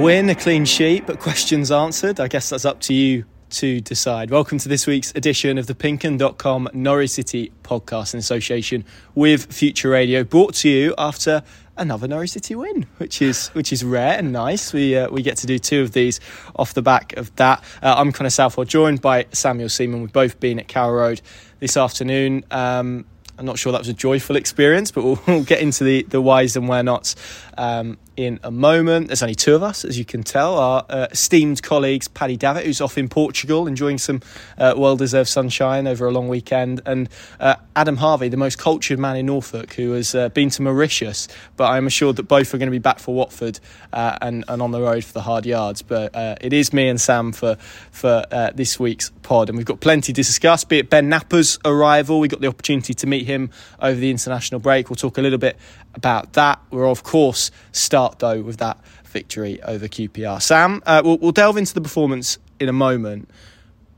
win, a clean sheet, but questions answered. I guess that's up to you to decide. Welcome to this week's edition of the Pinkun.com Norwich City podcast in association with Future Radio, brought to you after another Norwich City win, which is which is rare and nice. We uh, we get to do two of these off the back of that. Uh, I'm Connor Southwell, joined by Samuel Seaman. We've both been at Carrow Road this afternoon. Um, I'm not sure that was a joyful experience, but we'll, we'll get into the, the whys and where nots um, in a moment. There's only two of us, as you can tell. Our uh, esteemed colleagues, Paddy Davitt, who's off in Portugal enjoying some uh, well deserved sunshine over a long weekend, and uh, Adam Harvey, the most cultured man in Norfolk, who has uh, been to Mauritius. But I'm assured that both are going to be back for Watford uh, and, and on the road for the hard yards. But uh, it is me and Sam for, for this week's pod, and we've got plenty to discuss, be it Ben Knapper's arrival. We got the opportunity to meet him over the international break. We'll talk a little bit about that. We'll, of course, start though with that victory over QPR. Sam, uh, we'll, we'll delve into the performance in a moment,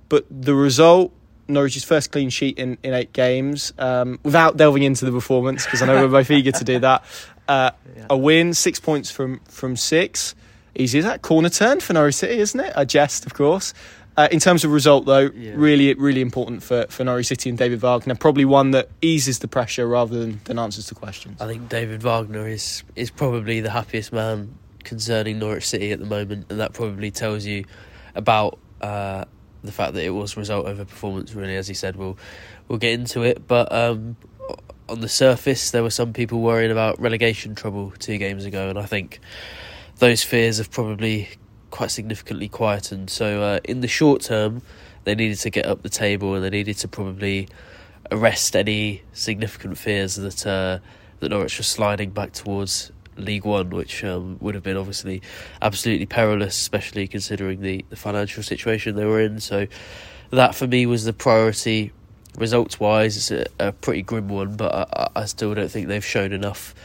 but the result. Norwich's first clean sheet in, in eight games, um, without delving into the performance, because I know we're both eager to do that. Uh, yeah. A win, six points from from six. Easy as that corner turn for Norwich City, isn't it? A jest, of course. Uh, in terms of result, though, yeah. really, really important for, for Norwich City and David Wagner. Probably one that eases the pressure rather than, than answers the questions. I think David Wagner is is probably the happiest man concerning Norwich City at the moment, and that probably tells you about uh, the fact that it was a result over performance. Really, as he said, we'll we'll get into it, but. Um, on the surface, there were some people worrying about relegation trouble two games ago, and I think those fears have probably quite significantly quietened. So uh, in the short term, they needed to get up the table and they needed to probably arrest any significant fears that uh, that Norwich was sliding back towards League One, which um, would have been obviously absolutely perilous, especially considering the, the financial situation they were in. So that for me was the priority. Results wise, it's a, a pretty grim one, but I, I still don't think they've shown enough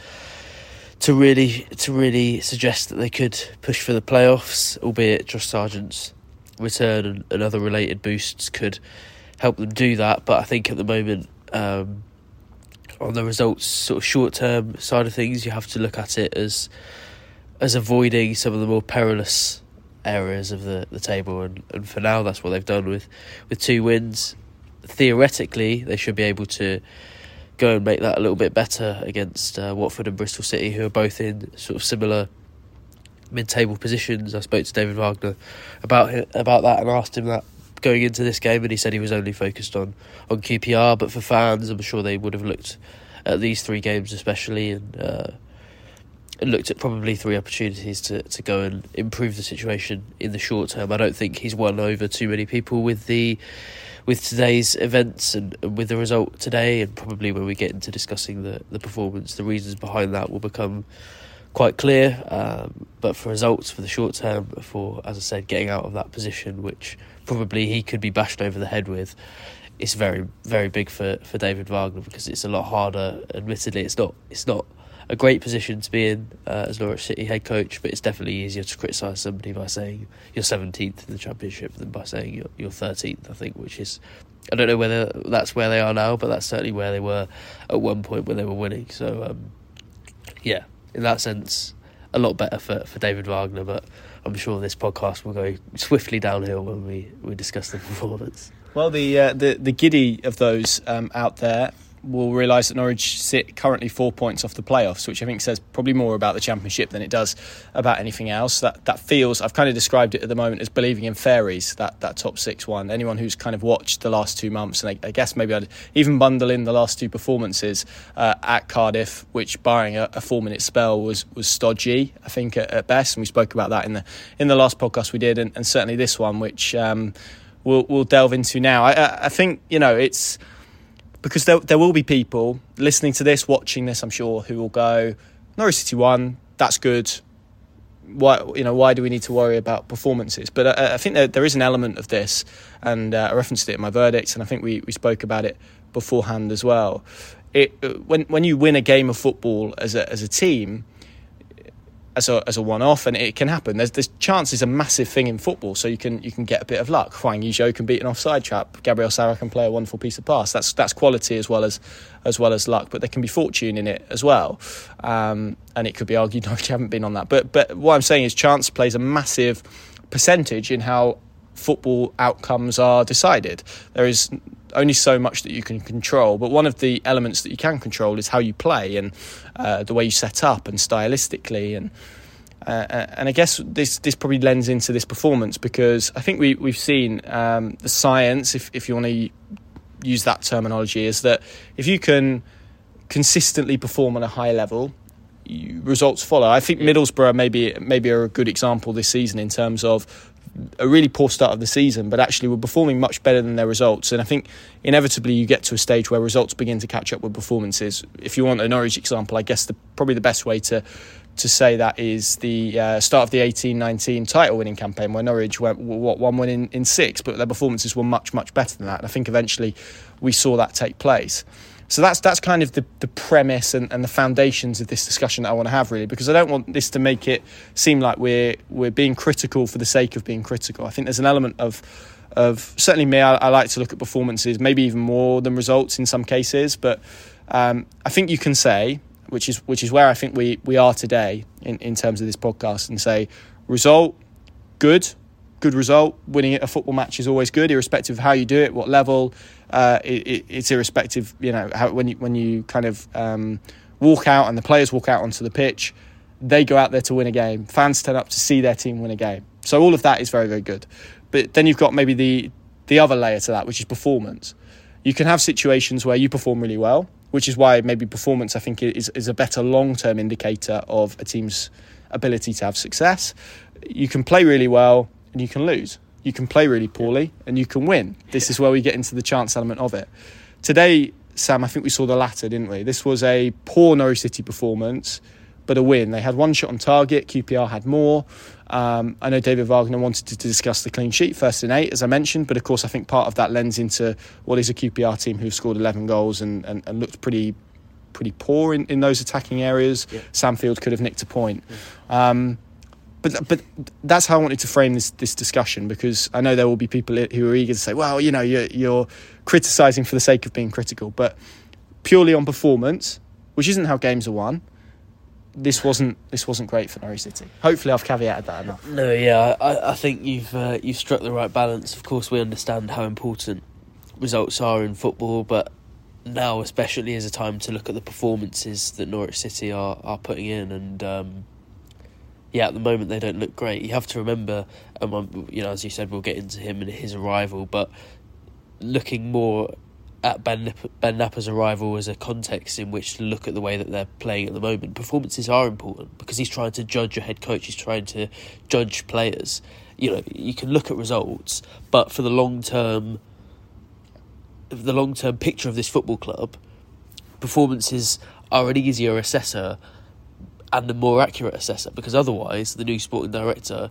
to really to really suggest that they could push for the playoffs, albeit Josh Sargent's return and, and other related boosts could help them do that. But I think at the moment, um, on the results sort of short term side of things, you have to look at it as as avoiding some of the more perilous areas of the, the table and, and for now that's what they've done with, with two wins. Theoretically they should be able to go and make that a little bit better against uh, Watford and Bristol City, who are both in sort of similar mid-table positions. I spoke to David Wagner about about that and asked him that going into this game, and he said he was only focused on on QPR. But for fans, I'm sure they would have looked at these three games especially and. Uh, and looked at probably three opportunities to, to go and improve the situation in the short term. I don't think he's won over too many people with the with today's events and, and, with the result today, and probably when we get into discussing the, the performance, the reasons behind that will become quite clear. Um, but for results for the short term, for as I said, getting out of that position, which probably he could be bashed over the head with, it's very very big for, for David Wagner because it's a lot harder. Admittedly, it's not it's not a great position to be in uh, as Norwich City head coach, but it's definitely easier to criticise somebody by saying you're 17th in the Championship than by saying you're, you're 13th, I think, which is. I don't know whether that's where they are now, but that's certainly where they were at one point when they were winning. So, um, yeah, in that sense, a lot better for, for David Wagner, but I'm sure this podcast will go swiftly downhill when we, we discuss the performance. Well, the uh, the the giddy of those um, out there will realise that Norwich sit currently four points off the playoffs, which I think says probably more about the Championship than it does about anything else. That that feels I've kind of described it at the moment as believing in fairies. That that top six one. Anyone who's kind of watched the last two months, and I, I guess maybe I'd even bundle in the last two performances uh, at Cardiff, which barring a, a, four minute spell was was stodgy. I think at, at, best, and we spoke about that in the in the last podcast we did, and, and certainly this one, which um, we'll we'll delve into now. I, I think you know it's because there, there will be people listening to this, watching this, I'm sure, who will go, Norwich City won, that's good. Why you know why do we need to worry about performances? But I, I think there, there is an element of this, and uh, I referenced it in my verdict, and I think we, we spoke about it beforehand as well. It when when you win a game of football as a as a team, as a as a one off, and it can happen. There's there's chance is a massive thing in football, so you can you can get a bit of luck. Hwang Ui-jo can beat an offside trap. Gabriel Sara can play a wonderful piece of pass. That's that's quality as well as as well as luck, but there can be fortune in it as well. Um, and it could be argued Norwich haven't been on that. But but what I'm saying is chance plays a massive percentage in how football outcomes are decided. There is only so much that you can control, but one of the elements that you can control is how you play and uh, the way you set up and stylistically and. Uh, uh and I guess this this probably lends into this performance because I think we we've seen um, the science, if if you want to use that terminology, is that if you can consistently perform on a high level, results follow. I think Middlesbrough maybe maybe are a good example this season in terms of a really poor start of the season, but actually were performing much better than their results. And I think inevitably you get to a stage where results begin to catch up with performances. If you want a Norwich example, I guess the, probably the best way to to say that is the uh, start of the 18-19 title winning campaign where Norwich went what one win in, in six, but their performances were much much better than that. And I think eventually we saw that take place. So that's that's kind of the, the premise and, and the foundations of this discussion that I want to have really because I don't want this to make it seem like we're we're being critical for the sake of being critical. I think there's an element of of certainly me. I, I like to look at performances, maybe even more than results in some cases. But um, I think you can say, which is which is where I think we we are today in, in terms of this podcast, and say result good, good result. Winning a football match is always good, irrespective of how you do it, what level. Uh, it, it's irrespective, you know, how, when you when you kind of um, walk out and the players walk out onto the pitch, they go out there to win a game. Fans turn up to see their team win a game. So all of that is very very good. But then you've got maybe the the other layer to that, which is performance. You can have situations where you perform really well, which is why maybe performance I think is is a better long term indicator of a team's ability to have success. You can play really well and you can lose you can play really poorly and you can win. This is where we get into the chance element of it. Today, Sam, I think we saw the latter, didn't we? This was a poor Norwich City performance, but a win. They had one shot on target, QPR had more. Um, I know David Wagner wanted to discuss the clean sheet, first and eight, as I mentioned, but of course, I think part of that lends into what is a QPR team who've scored 11 goals and, and, and looked pretty pretty poor in, in those attacking areas. Yeah. Sam Field could have nicked a point. Yeah. Um, but but that's how I wanted to frame this this discussion because I know there will be people who are eager to say, well, you know, you're, you're criticizing for the sake of being critical, but purely on performance, which isn't how games are won. This wasn't this wasn't great for Norwich City. Hopefully, I've caveated that enough. No, yeah, I, I think you've uh, you've struck the right balance. Of course, we understand how important results are in football, but now especially is a time to look at the performances that Norwich City are, are putting in and. Um, yeah, at the moment they don't look great. You have to remember, um, you know, as you said, we'll get into him and his arrival, but looking more at Ben Ben Knapper's arrival as a context in which to look at the way that they're playing at the moment. Performances are important because he's trying to judge a head coach. He's trying to judge players. You know, you can look at results, but for the long term, the long term picture of this football club, performances are an easier assessor and a more accurate assessor because otherwise the new sporting director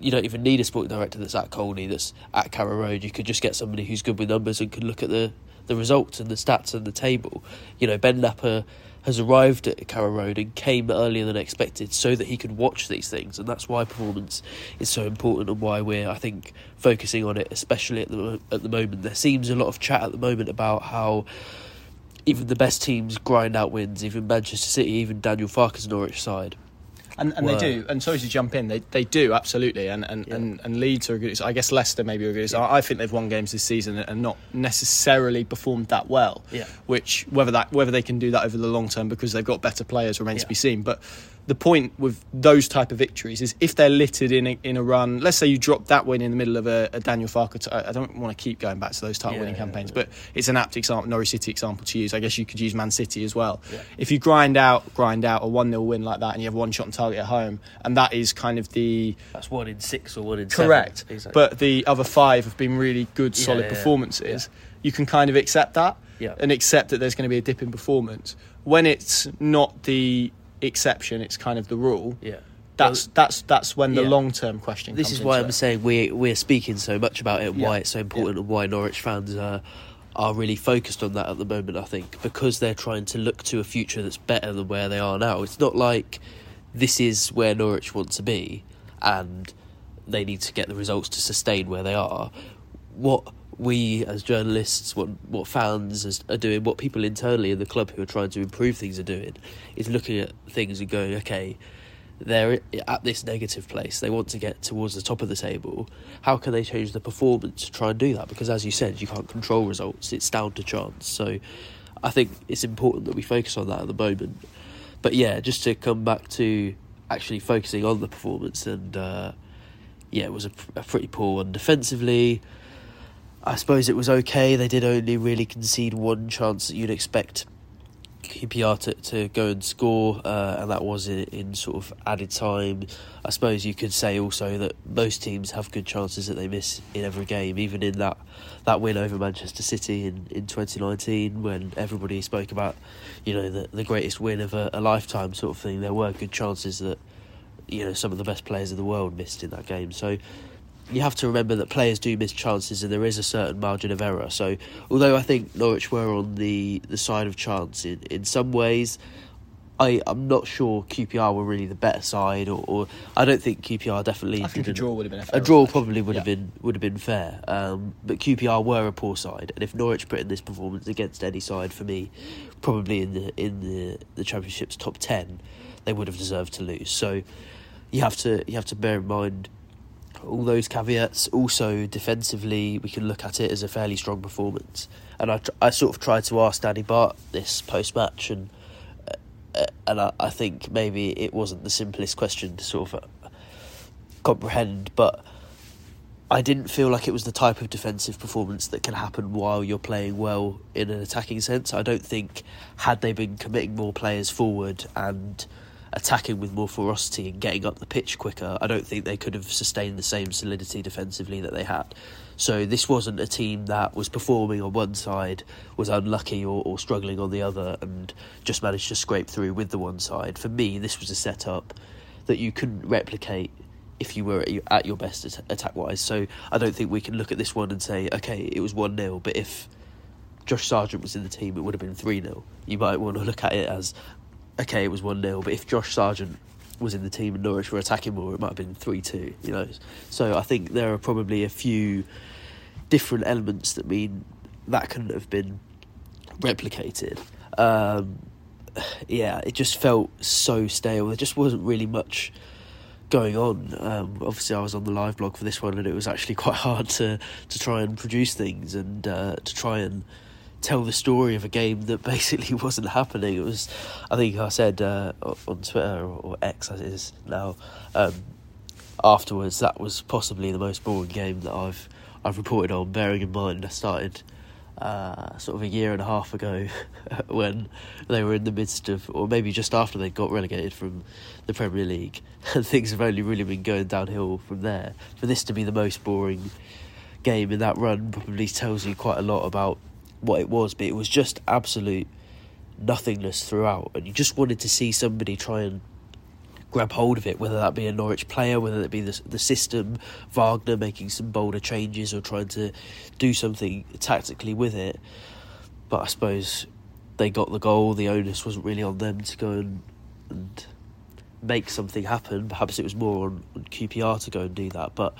you don't even need a sporting director that's at Colney that's at Carrow Road. You could just get somebody who's good with numbers and can look at the the results and the stats and the table. You know Ben Knapper has arrived at Carrow Road and came earlier than expected so that he could watch these things and that's why performance is so important and why we're I think focusing on it especially at the at the moment. There seems a lot of chat at the moment about how even the best teams grind out wins. Even Manchester City, even Daniel Farke's Norwich side. And, and they do. Uh, and sorry to jump in, they they do absolutely. And and, yeah. and, and Leeds are good. I guess Leicester maybe are good. Yeah. I think they've won games this season and not necessarily performed that well. Yeah. Which whether that whether they can do that over the long term because they've got better players remains yeah. to be seen. But the point with those type of victories is if they're littered in a, in a run. Let's say you drop that win in the middle of a, a Daniel Farke. T- I don't want to keep going back to those title winning campaigns, yeah, yeah. but it's an apt example, Norwich City example to use. I guess you could use Man City as well. If you grind out grind out a one 0 win like that, and you have one shot on target at home, and that is kind of the that's one in six or one in correct. Exactly. But the other five have been really good, solid performances. You can kind of accept that. And accept that there's going to be a dip in performance when it's not the exception; it's kind of the rule. Yeah. That's that's that's when the yeah. long term question. This is why I'm it. saying we we're speaking so much about it, and yeah. why it's so important, yeah. and why Norwich fans are are really focused on that at the moment. I think because they're trying to look to a future that's better than where they are now. It's not like this is where Norwich want to be, and they need to get the results to sustain where they are. What we as journalists, what what fans are doing, what people internally in the club who are trying to improve things are doing, is looking at things and going, okay, they're at this negative place. They want to get towards the top of the table. How can they change the performance to try and do that? Because as you said, you can't control results. It's down to chance. So I think it's important that we focus on that at the moment. But yeah, just to come back to actually focusing on the performance and uh, yeah, it was a, a pretty poor one defensively. I suppose it was okay. They did only really concede one chance that you'd expect QPR to, to go and score, uh, and that was in, in, sort of added time. I suppose you could say also that most teams have good chances that they miss in every game, even in that, that win over Manchester City in, in 2019 when everybody spoke about, you know, the, the greatest win of a, a lifetime sort of thing. There were good chances that, you know, some of the best players in the world missed in that game. So you have to remember that players do miss chances and there is a certain margin of error. So, although I think Norwich were on the, the side of chance in, in some ways, I, I'm not sure QPR were really the better side, or, or I don't think QPR definitely. I think a draw would have been a, a draw. Probably would yeah. have been would have been fair, um, but QPR were a poor side, and if Norwich put in this performance against any side, for me, probably in the in the the championship's top ten, they would have deserved to lose. So, you have to you have to bear in mind all those caveats. Also, defensively, we can look at it as a fairly strong performance. And I, I sort of tried to ask Danny Batth this post match, and uh, uh, and I, I think maybe it wasn't the simplest question to sort of uh, comprehend, but I didn't feel like it was the type of defensive performance that can happen while you're playing well in an attacking sense. I don't think had they been committing more players forward and attacking with more ferocity and getting up the pitch quicker, I don't think they could have sustained the same solidity defensively that they had. So this wasn't a team that was performing on one side, was unlucky or, or struggling on the other, and just managed to scrape through with the one side. For me, this was a setup that you couldn't replicate if you were at your best attack wise. So I don't think we can look at this one and say, okay, it was 1 0, but if Josh Sargent was in the team, it would have been 3 0. You might want to look at it as, okay, it was 1 0, but if Josh Sargent was in the team and Norwich were attacking more, it might have been 3 2, you know. So I think there are probably a few different elements that mean that couldn't have been replicated. Um, yeah, it just felt so stale. There just wasn't really much going on. Um, obviously, I was on the live blog for this one, and it was actually quite hard to to try and produce things and uh, to try and tell the story of a game that basically wasn't happening. It was, I think I said uh, on Twitter or X as it is now. Um, afterwards, that was possibly the most boring game that I've I've reported on. Bearing in mind, I started uh, sort of a year and a half ago when they were in the midst of, or maybe just after they got relegated from the Premier League, and things have only really been going downhill from there. For this to be the most boring game in that run probably tells you quite a lot about what it was, but it was just absolute nothingness throughout, and you just wanted to see somebody try and grab hold of it, whether that be a Norwich player, whether it be the the system, Wagner making some bolder changes or trying to do something tactically with it. But I suppose they got the goal. The onus wasn't really on them to go and, and make something happen. Perhaps it was more on, on QPR to go and do that. But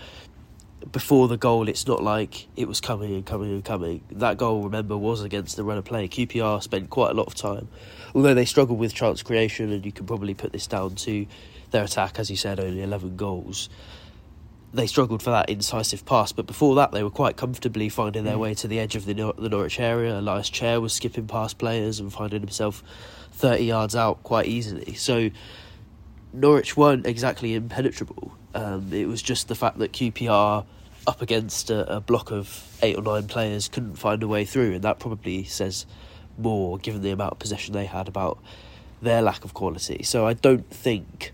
before the goal, it's not like it was coming and coming and coming. That goal, remember, was against the run of play. QPR spent quite a lot of time, although they struggled with chance creation, and you can probably put this down to their attack, as you said, only 11 goals. They struggled for that incisive pass, but before that, they were quite comfortably finding their mm. way to the edge of the, Nor- the Norwich area. Ilias Chair was skipping past players and finding himself 30 yards out quite easily. So, Norwich weren't exactly impenetrable. Um, it was just the fact that QPR, up against a, a, block of eight or nine players, couldn't find a way through, and that probably says more, given the amount of possession they had, about their lack of quality. So I don't think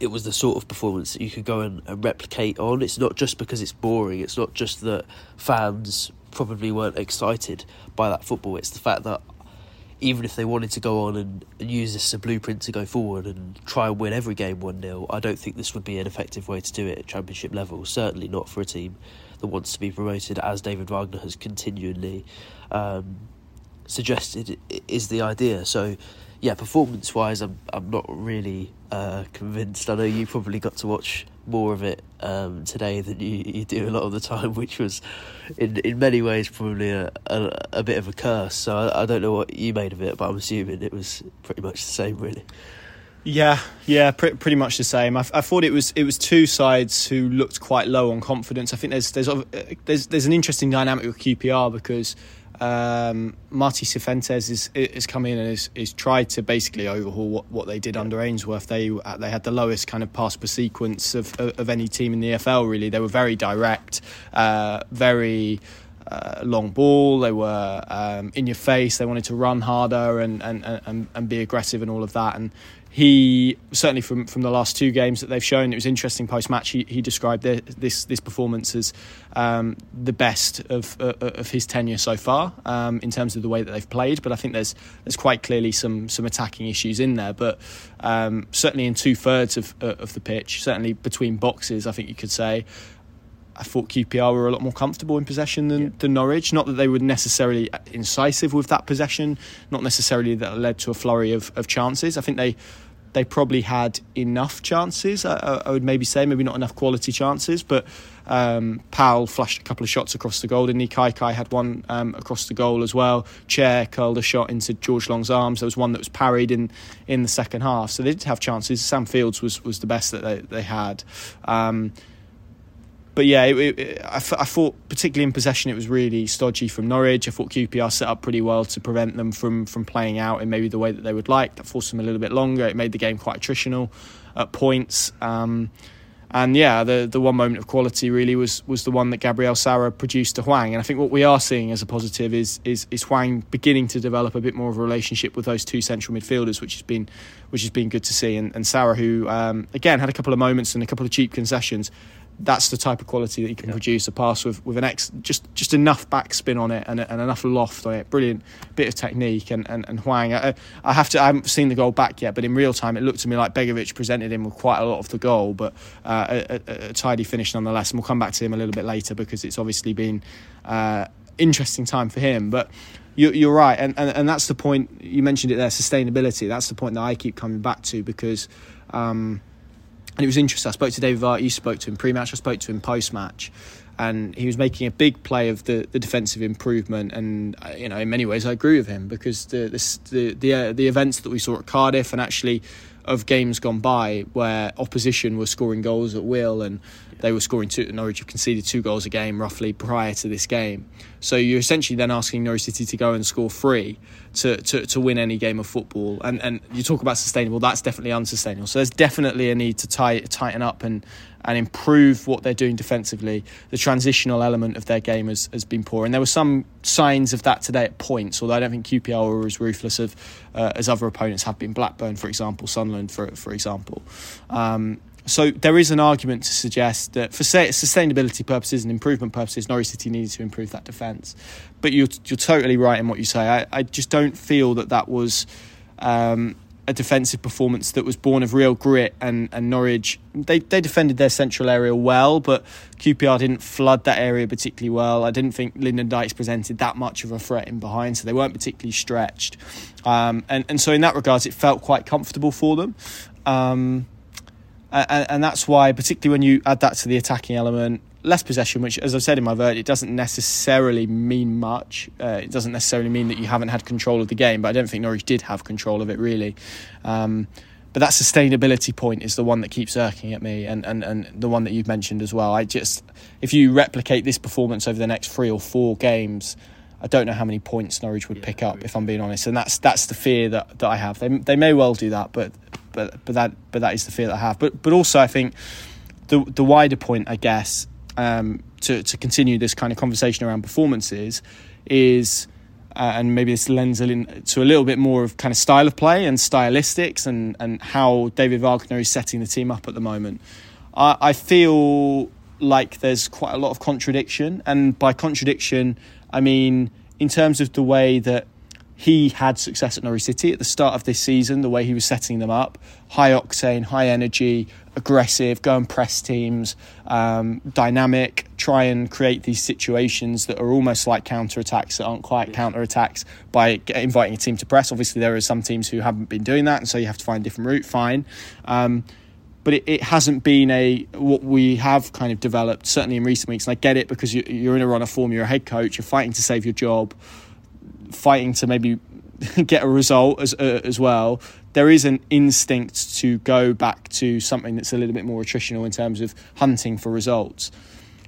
it was the sort of performance that you could go and, and replicate on. It's not just because it's boring. It's not just that fans probably weren't excited by that football. It's the fact that even if they wanted to go on and, and use this as a blueprint to go forward and try and win every game 1 0, I don't think this would be an effective way to do it at Championship level. Certainly not for a team that wants to be promoted, as David Wagner has continually um, suggested is the idea. So, yeah, performance wise, I'm I'm not really uh, convinced. I know you probably got to watch more of it um, today than you, you do a lot of the time, which was in in many ways probably a, a, a bit of a curse. So I, I, don't know what you made of it, but I'm assuming it was pretty much the same, really. Yeah, yeah, pretty, pretty much the same. I, I, thought it was it was two sides who looked quite low on confidence. I think there's there's there's there's an interesting dynamic with QPR because um, Marti Cifuentes is is come in and has, is tried to basically overhaul what, what they did under Ainsworth. They uh, they had the lowest kind of pass per sequence of, of, of any team in the EFL. Really, they were very direct, uh, very. Uh, long ball. They were um, in your face. They wanted to run harder and, and, and, and be aggressive and all of that. And he certainly from from the last two games that they've shown, it was interesting post match. He, he described this this performance as um, the best of uh, of his tenure so far um, in terms of the way that they've played. But I think there's there's quite clearly some some attacking issues in there. But um, certainly in two thirds of uh, of the pitch, certainly between boxes, I think you could say. I thought QPR were a lot more comfortable in possession than, yeah. than Norwich. Not that they were necessarily incisive with that possession, not necessarily that led to a flurry of, of chances. I think they they probably had enough chances. I, I, would maybe say maybe not enough quality chances, but um, Powell flashed a couple of shots across the goal. Didn't he? Kai had one um, across the goal as well. Chair curled a shot into George Long's arms. There was one that was parried in in the second half. So they did have chances. Sam Fields was was the best that they they had. Um, but yeah, it, it, I, I thought particularly in possession it was really stodgy from Norwich. I thought QPR set up pretty well to prevent them from from playing out in maybe the way that they would like. That forced them a little bit longer. It made the game quite attritional at points. Um, and yeah, the the one moment of quality really was was the one that Gabriel Sara produced to Hwang. And I think what we are seeing as a positive is is is Hwang beginning to develop a bit more of a relationship with those two central midfielders, which has been which has been good to see. And, and Sara, who um, again had a couple of moments and a couple of cheap concessions, that's the type of quality that you can yeah. produce a pass with with an ex just just enough backspin on it and, and enough loft on it. Brilliant bit of technique and and, and Hwang I, I, have to I haven't seen the goal back yet but in real time it looked to me like Begovic presented him with quite a lot of the goal but uh, a, a, a, tidy finish nonetheless. And we'll come back to him a little bit later because it's obviously been uh, interesting time for him but you, are right. And, and and that's the point you mentioned it there sustainability. That's the point that I keep coming back to because um, and it was interesting. I spoke to David Vart. You spoke to him pre-match. I spoke to him post-match, and he was making a big play of the, the defensive improvement. And uh, you know, in many ways, I agree with him because the the the, uh, the events that we saw at Cardiff and actually of games gone by where opposition were scoring goals at will and they were scoring two. Norwich have conceded two goals a game roughly prior to this game. So you're essentially then asking Norwich City to go and score three to, to, to win any game of football. And and you talk about sustainable, that's definitely unsustainable. So there's definitely a need to tie, tighten up and and improve what they're doing defensively. The transitional element of their game has, has been poor, and there were some signs of that today at points. Although I don't think QPR were as ruthless of, uh, as other opponents have been. Blackburn, for example, Sunderland, for for example. Um, so there is an argument to suggest that for sustainability purposes and improvement purposes, Norwich City needed to improve that defence. But you're you're totally right in what you say. I, I just don't feel that that was. Um, a defensive performance that was born of real grit and, and Norwich they, they defended their central area well but QPR didn't flood that area particularly well I didn't think Lyndon Dykes presented that much of a threat in behind so they weren't particularly stretched um, and, and so in that regards it felt quite comfortable for them um, and, and that's why, particularly when you add that to the attacking element, less possession, which, as I've said in my verdict, it doesn't necessarily mean much. Uh, it doesn't necessarily mean that you haven't had control of the game, but I don't think Norwich did have control of it really. Um, but that sustainability point is the one that keeps irking at me, and, and, and the one that you've mentioned as well. I just, if you replicate this performance over the next three or four games, I don't know how many points Norwich would yeah, pick up, if I'm being honest, and that's that's the fear that, that I have. They they may well do that, but but but that but that is the fear that I have. But but also I think the the wider point, I guess, um, to to continue this kind of conversation around performances is. Uh, and maybe this lends into a little bit more of kind of style of play and stylistics and, and how David Wagner is setting the team up at the moment. I, I feel like there's quite a lot of contradiction, and by contradiction, I mean in terms of the way that he had success at Norwich City at the start of this season, the way he was setting them up high octane, high energy, aggressive, go and press teams, um, dynamic, try and create these situations that are almost like counter attacks that aren't quite counter attacks by inviting a team to press. Obviously, there are some teams who haven't been doing that, and so you have to find a different route. Fine. Um, but it, it hasn't been a what we have kind of developed certainly in recent weeks. And I get it because you, you're in a run of form, you're a head coach, you're fighting to save your job, fighting to maybe get a result as uh, as well. There is an instinct to go back to something that's a little bit more attritional in terms of hunting for results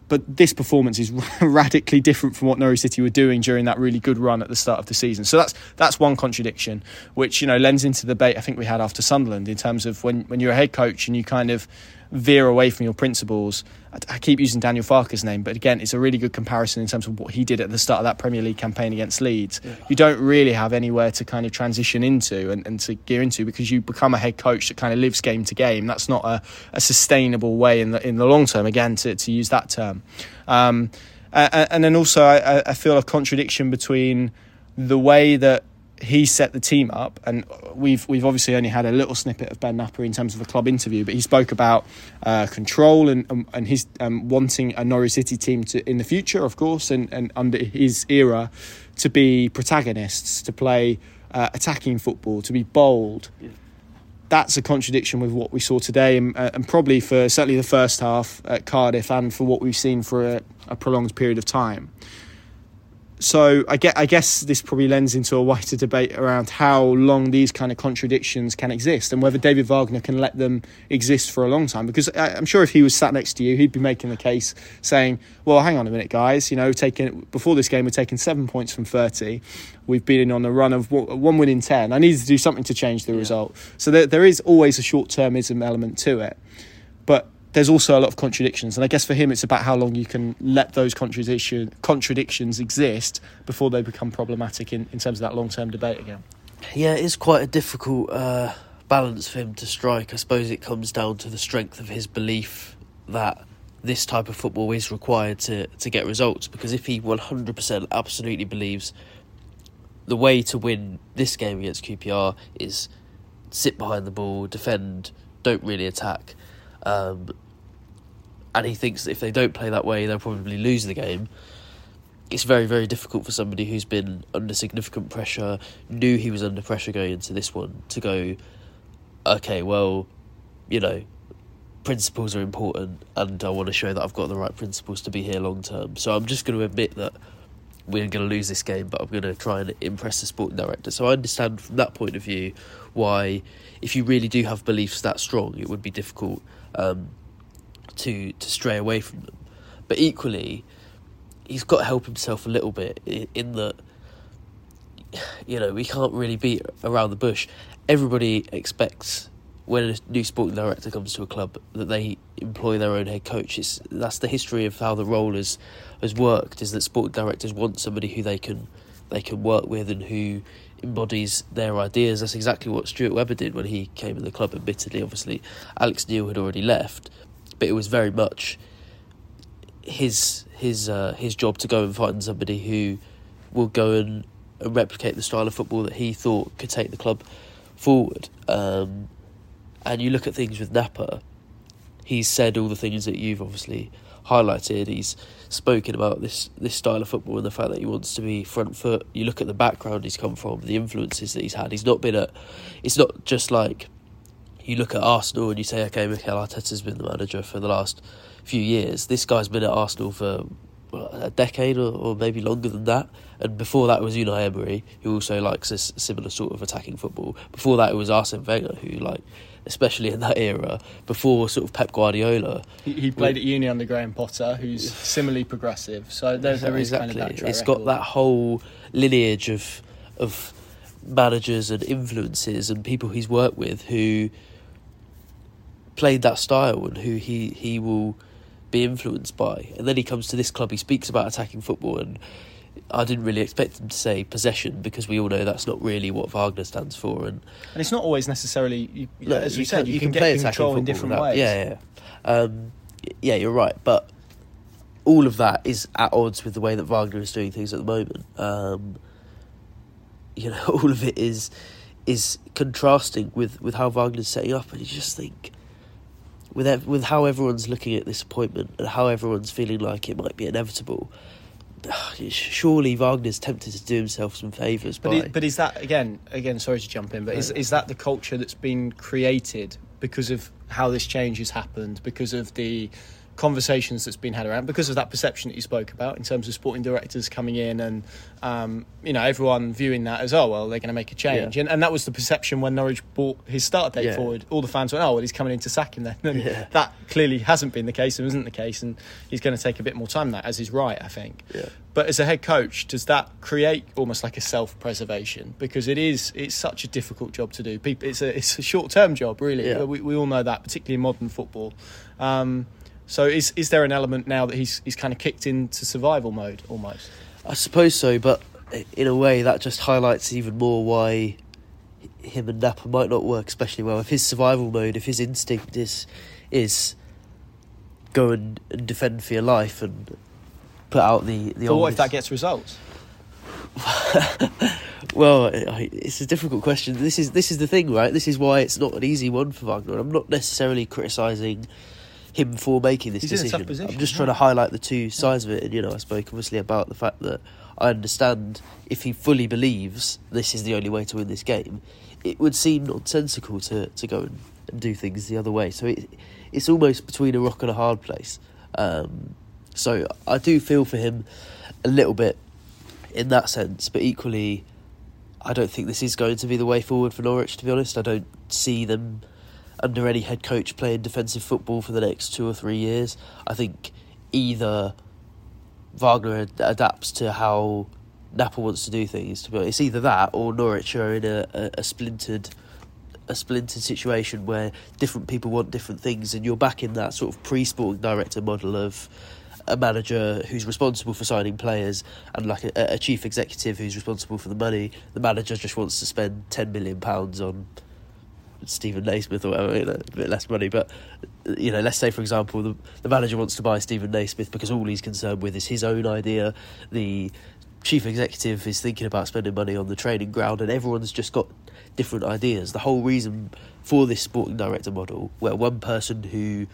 but this performance is radically different from what Norwich City were doing during that really good run at the start of the season. So that's that's one contradiction, which you know lends into the debate I think we had after Sunderland in terms of when when you're a head coach and you kind of veer away from your principles. I keep using Daniel Farke's name, but again, it's a really good comparison in terms of what he did at the start of that Premier League campaign against Leeds. Yeah. You don't really have anywhere to kind of transition into and, and, to gear into because you become a head coach that kind of lives game to game. That's not a, a sustainable way in the in the long term. Again, to, to use that term, um, and, and then also I, I feel a contradiction between the way that he set the team up, and we've we've obviously only had a little snippet of Ben Knapper in terms of a club interview, but he spoke about uh, control and um, and his um, wanting a Norwich City team to in the future, of course, and, and under his era, to be protagonists, to play uh, attacking football, to be bold. Yeah. That's a contradiction with what we saw today, and, uh, and, probably for certainly the first half at Cardiff, and for what we've seen for a, a prolonged period of time so I get I guess this probably lends into a wider debate around how long these kind of contradictions can exist and whether David Wagner can let them exist for a long time. Because uh, I'm sure if he was sat next to you he'd be making the case saying well hang on a minute guys you know taking before this game we're taking 7 points from 30 we've been on a run of one win in 10 I needed to do something to change the yeah. result. So there, there is always a short-termism element to it. But there's also a lot of contradictions, and I guess for him, it's about how long you can let those contradiction, contradictions exist before they become problematic in, in terms of that long term debate again. Yeah, it is quite a difficult uh, balance for him to strike. I suppose it comes down to the strength of his belief that this type of football is required to, to get results. Because if he 100% absolutely believes the way to win this game against QPR is sit behind the ball, defend, don't really attack. Um, and he thinks that if they don't play that way, they'll probably lose the game. It's very, very difficult for somebody who's been under significant pressure, knew he was under pressure going into this one, to go, okay, well, you know, principles are important, and I want to show that I've got the right principles to be here long term. So I'm just going to admit that we're going to lose this game, but I'm going to try and impress the sporting director. So I understand from that point of view why, if you really do have beliefs that strong, it would be difficult. Um, to to stray away from them. But equally, he's got to help himself a little bit in, in that you know we can't really beat around the bush. Everybody expects when a new sporting director comes to a club that they employ their own head coach. It's, that's the history of how the role has has worked. Is that sporting directors want somebody who they can they can work with and who embodies their ideas. That's exactly what Stuart Webber did when he came in the club. Admittedly, obviously, Alex Neil had already left, but it was very much his his uh, his job to go and find somebody who will go and, and, replicate the style of football that he thought could take the club forward. Um, and you look at things with Knapper, he's said all the things that you've obviously highlighted. He's spoken about this this style of football and the fact that he wants to be front foot. You look at the background he's come from, the influences that he's had. He's not been at. It's not just like you look at Arsenal and you say, okay, Mikel Arteta's been the manager for the last few years. This guy's been at Arsenal for a decade or, or maybe longer than that. And before that was Unai Emery, who also likes a similar sort of attacking football. Before that, it was Arsene Wenger, who like, especially in that era, before sort of Pep Guardiola. He, he played at uni under Graham Potter, who's similarly progressive. So there, there is exactly. kind of that. It's got that whole lineage of of managers and influences and people he's worked with who played that style and who he, he will be influenced by. And then he comes to this club, he speaks about attacking football, and I didn't really expect him to say possession because we all know that's not really what Wagner stands for. And, and it's not always necessarily, you, no, as you, you said, you, you can, can play control in different without, ways. Yeah, yeah. Um, yeah, you're right. But all of that is at odds with the way that Wagner is doing things at the moment. Um, you know, all of it is is contrasting with, with how Wagner's setting up, and you just think with with how everyone's looking at this appointment and how everyone's feeling like it might be inevitable, surely Wagner's tempted to do himself some favours. But, by... is, but is that again? Again, sorry to jump in, but is is that the culture that's been created because of how this change has happened? Because of the conversations that's been had around because of that perception that you spoke about in terms of sporting directors coming in and um, you know everyone viewing that as oh well they're going to make a change. Yeah. and, and that was the perception when Norwich brought his start date yeah. forward. All the fans went oh well he's coming in to sack him then. And yeah. that clearly hasn't been the case and isn't the case and he's going to take a bit more time that as is right I think. But as a head coach does that create almost like a self-preservation? Because it is it's such a difficult job to do. People it's a it's a short-term job really. We, we all know that particularly in modern football. Um, so is is there an element now that he's he's kind of kicked into survival mode almost? I suppose so, but in a way that just highlights even more why him and Knapper might not work especially well. If his survival mode, if his instinct is is go and, and defend for your life and put out the the. But what if that gets results? well, it's a difficult question. This is this is the thing, right? This is why it's not an easy one for Wagner. I'm not necessarily criticising him for making this He's decision. Position, I'm just trying to highlight the two sides of it, and you know, I spoke obviously about the fact that I understand if he fully believes this is the only way to win this game, it would seem nonsensical to to go and, and do things the other way. So it, it's almost between a rock and a hard place. Um, so I do feel for him a little bit in that sense, but equally, I don't think this is going to be the way forward for Norwich. To be honest, I don't see them under any head coach playing defensive football for the next two or three years. I think either Wagner ad- adapts to how Knapper wants to do things. To be. It's either that or Norwich are in a, a, a splintered a splintered situation where different people want different things, and you're back in that sort of pre-sporting director model of a manager who's responsible for signing players and like a, a chief executive who's responsible for the money. The manager just wants to spend ten million pounds on Steven Naismith or whatever, you know, a bit less money. But you know, let's say for example, the, the manager wants to buy Steven Naismith because all he's concerned with is his own idea. The chief executive is thinking about spending money on the training ground, and everyone's just got different ideas. The whole reason for this sporting director model, where one person who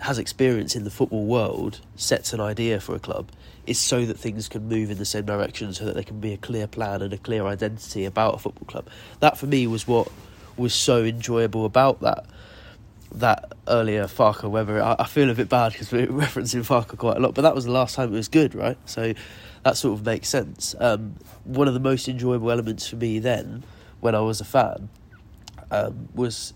has experience in the football world sets an idea for a club, is so that things can move in the same direction, so that there can be a clear plan and a clear identity about a football club. That for me was what was so enjoyable about that that earlier Farke Webber. I, I feel a bit bad because we're referencing Farke quite a lot, but that was the last time it was good, right? So that sort of makes sense. Um, one of the most enjoyable elements for me then, when I was a fan, um, was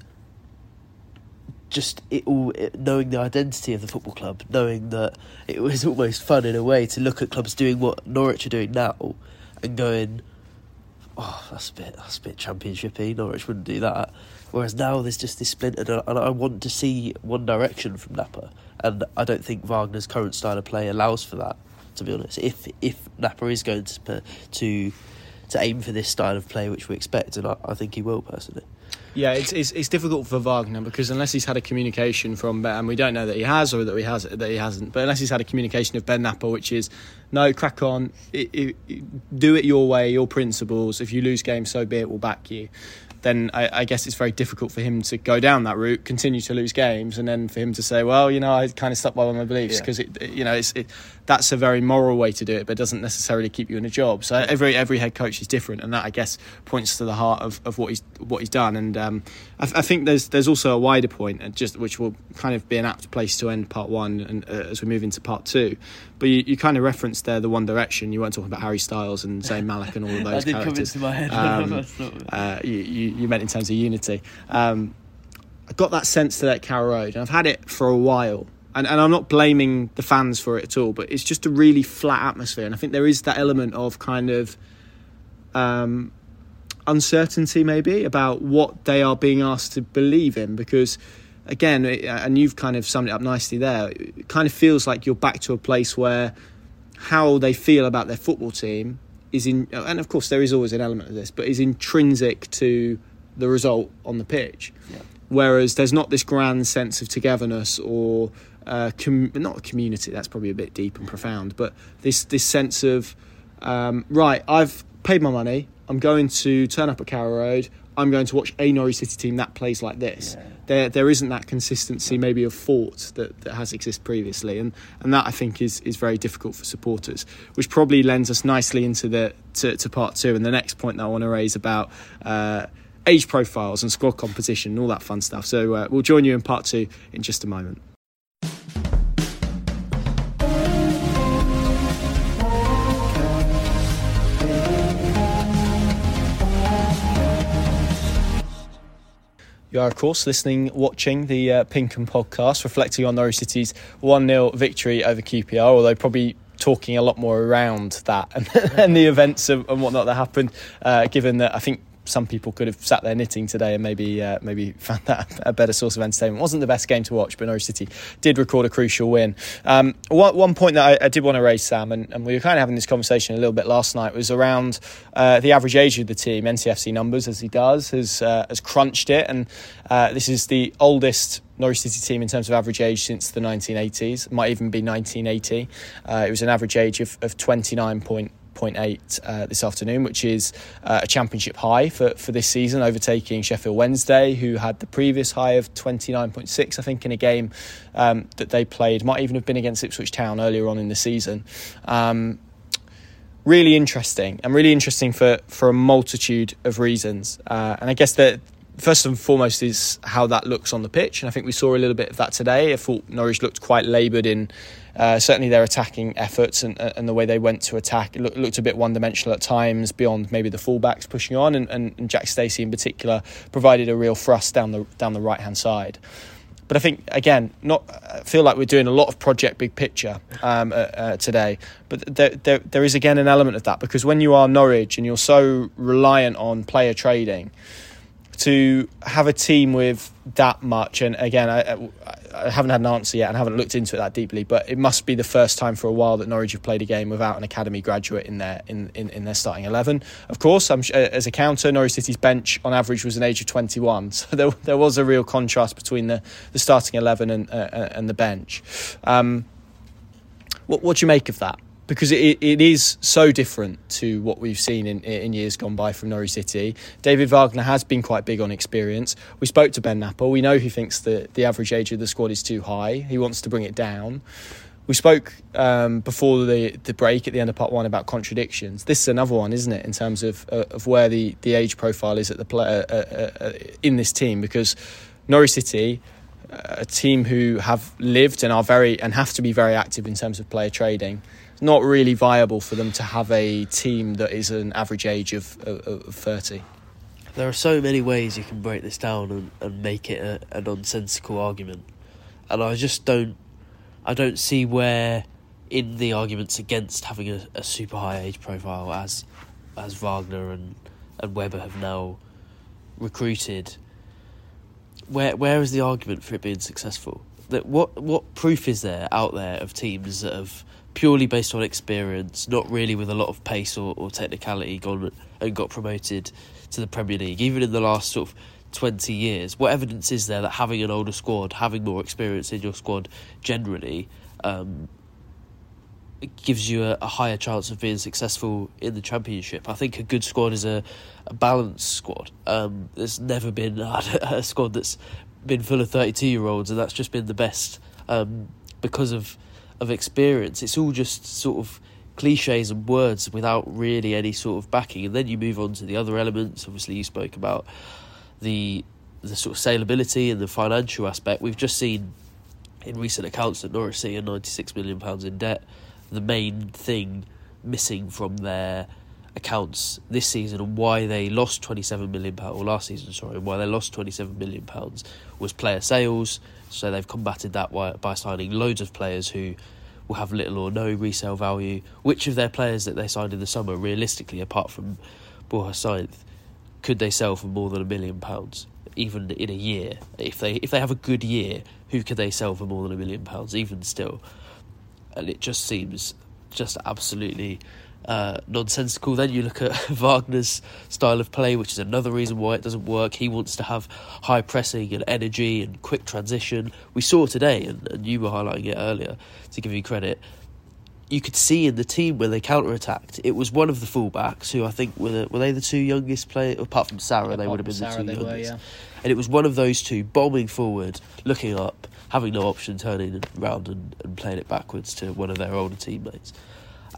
just it all it, knowing the identity of the football club, knowing that it was almost fun in a way to look at clubs doing what Norwich are doing now, and going oh, that's a bit that's a bit championshipy. Norwich wouldn't do that. Whereas now there's just this splintered, and I want to see one direction from Knapper, and I don't think Wagner's current style of play allows for that. To be honest, if if Knapper is going to to to aim for this style of play, which we expect, and I, I think he will personally. Yeah, it's, it's, it's difficult for Wagner because unless he's had a communication from Ben, and we don't know that he has or that he has that he hasn't, but unless he's had a communication of Ben Knapper, which is no, crack on, it, it, do it your way, your principles. If you lose games, so be it. We'll back you then I, I, guess it's very difficult for him to go down that route, continue to lose games, and then for him to say, "Well, you know, I kind of stuck by my beliefs," because yeah. it, you know, it's it, that's a very moral way to do it, but doesn't necessarily keep you in a job. So every every head coach is different, and that I guess points to the heart of, of what he's what he's done. And um, I, I, think there's there's also a wider point, and just which will kind of be an apt place to end part one, and uh, as we move into part two. But you, you kind of referenced there the One Direction. You weren't talking about Harry Styles and Zayn Malik and all of those did characters. Come into my head. Um, uh, you, you, you, meant in terms of unity. Um, I got that sense to that Carrow Road, and I've had it for a while. And, and I'm not blaming the fans for it at all, but it's just a really flat atmosphere. And I think there is that element of kind of um, uncertainty, maybe, about what they are being asked to believe in. Because again, and you've kind of summed it up nicely there, it kind of feels like you're back to a place where how they feel about their football team is in, and of course there is always an element of this, but is intrinsic to the result on the pitch. Yeah. Whereas there's not this grand sense of togetherness or uh, com- not a community. That's probably a bit deep and profound, but this this sense of um, right, I've paid my money. I'm going to turn up at Carrow Road. I'm going to watch a Norwich City team that plays like this. Yeah. There, there isn't that consistency, maybe of thought that, that has existed previously, and, and that I think is, is very difficult for supporters, which probably lends us nicely into the to, to part two and the next point that I want to raise about. Uh, age profiles and squad composition and all that fun stuff. So uh, we'll join you in part two in just a moment. You are, of course, listening, watching the uh, Pink 'Un podcast, reflecting on Norwich City's 1 0 victory over QPR, although probably talking a lot more around that and, and the events and, whatnot that happened, uh, given that I think some people could have sat there knitting today and maybe uh, maybe found that a better source of entertainment. It wasn't the best game to watch, but Norwich City did record a crucial win. Um, one, one, point that I, I, did want to raise, Sam, and, and, we were kind of having this conversation a little bit last night, was around uh, the average age of the team. NCFC numbers, as he does, has uh, has crunched it, and uh, this is the oldest. Norwich City team in terms of average age since the 1980s, might even be 1980. Uh, it was an average age of, of 29.1 0.8 uh, this afternoon, which is uh, a championship high for, for this season, overtaking Sheffield Wednesday, who had the previous high of 29.6, I think, in a game um, that they played. Might even have been against Ipswich Town earlier on in the season. Um, really interesting, and really interesting for, for a multitude of reasons. Uh, and I guess that first and foremost is how that looks on the pitch, and I think we saw a little bit of that today. I thought Norwich looked quite laboured in uh, certainly their attacking efforts and, and the way they went to attack looked, looked a bit one dimensional at times beyond maybe the fullbacks pushing on and, and, and Jack Stacey in particular provided a real thrust down the down the right hand side. But I think again, not I feel like we're doing a lot of project big picture um, uh, uh, today. But there, there, there is again an element of that because when you are Norwich and you're so reliant on player trading, to have a team with that much, and again, I, I, haven't had an answer yet and haven't looked into it that deeply, but it must be the first time for a while that Norwich have played a game without an academy graduate in their in, in, in their starting eleven. Of course, I'm, as a counter, Norwich City's bench on average was an age of 21, so there, there was a real contrast between the, the starting eleven and uh, and the bench. Um, what, what do you make of that? Because it, it is so different to what we've seen in, in years gone by from Norwich City. David Wagner has been quite big on experience. We spoke to Ben Knapper. We know he thinks that the average age of the squad is too high. He wants to bring it down. We spoke um, before the the break at the end of part one about contradictions. This is another one, isn't it, in terms of uh, of where the, the age profile is at the play, uh, uh, uh, in this team? Because Norwich City a team who have lived and are very and have to be very active in terms of player trading not really viable for them to have a team that is an average age of, of, of 30. There are so many ways you can break this down and, and make it a, a nonsensical argument. And I just don't I don't see where in the arguments against having a, a super high age profile as as Wagner and, and Webber have now recruited where where is the argument for it being successful? That what what proof is there out there of teams that have purely based on experience, not really with a lot of pace or, or technicality, gone and got promoted to the Premier League, even in the last sort of 20 years. What evidence is there that having an older squad, having more experience in your squad generally, um, gives you a, a, higher chance of being successful in the Championship? I think a good squad is a, a balanced squad. Um, there's never been a, a squad that's been full of 32 year olds, and that's just been the best um, because of of experience. It's all just sort of cliches and words without really any sort of backing. And then you move on to the other elements. Obviously, you spoke about the the sort of saleability and the financial aspect. We've just seen in recent accounts that Norwich City are ninety six million pounds in debt. The main thing missing from their accounts this season and why they lost 27 million pounds or last season sorry why they lost 27 million pounds was player sales so they've combated that by signing loads of players who will have little or no resale value. Which of their players that they signed in the summer, realistically, apart from Borja Sainz, could they sell for more than a million pounds, even in a year? If they if they have a good year, who could they sell for more than a million pounds, even still? And it just seems just absolutely uh, nonsensical. Then you look at Wagner's style of play, which is another reason why it doesn't work. He wants to have high pressing and energy and quick transition. We saw today, and, and you were highlighting it earlier to give you credit. you could see in the team when they counter attacked, it was one of the fullbacks who I think were the, were they the two youngest players apart from Sara, yeah, they would have been Sara, the two youngest. Were, yeah. And it was one of those two bombing forward, looking up, having no option, turning around and, and playing it backwards to one of their older teammates.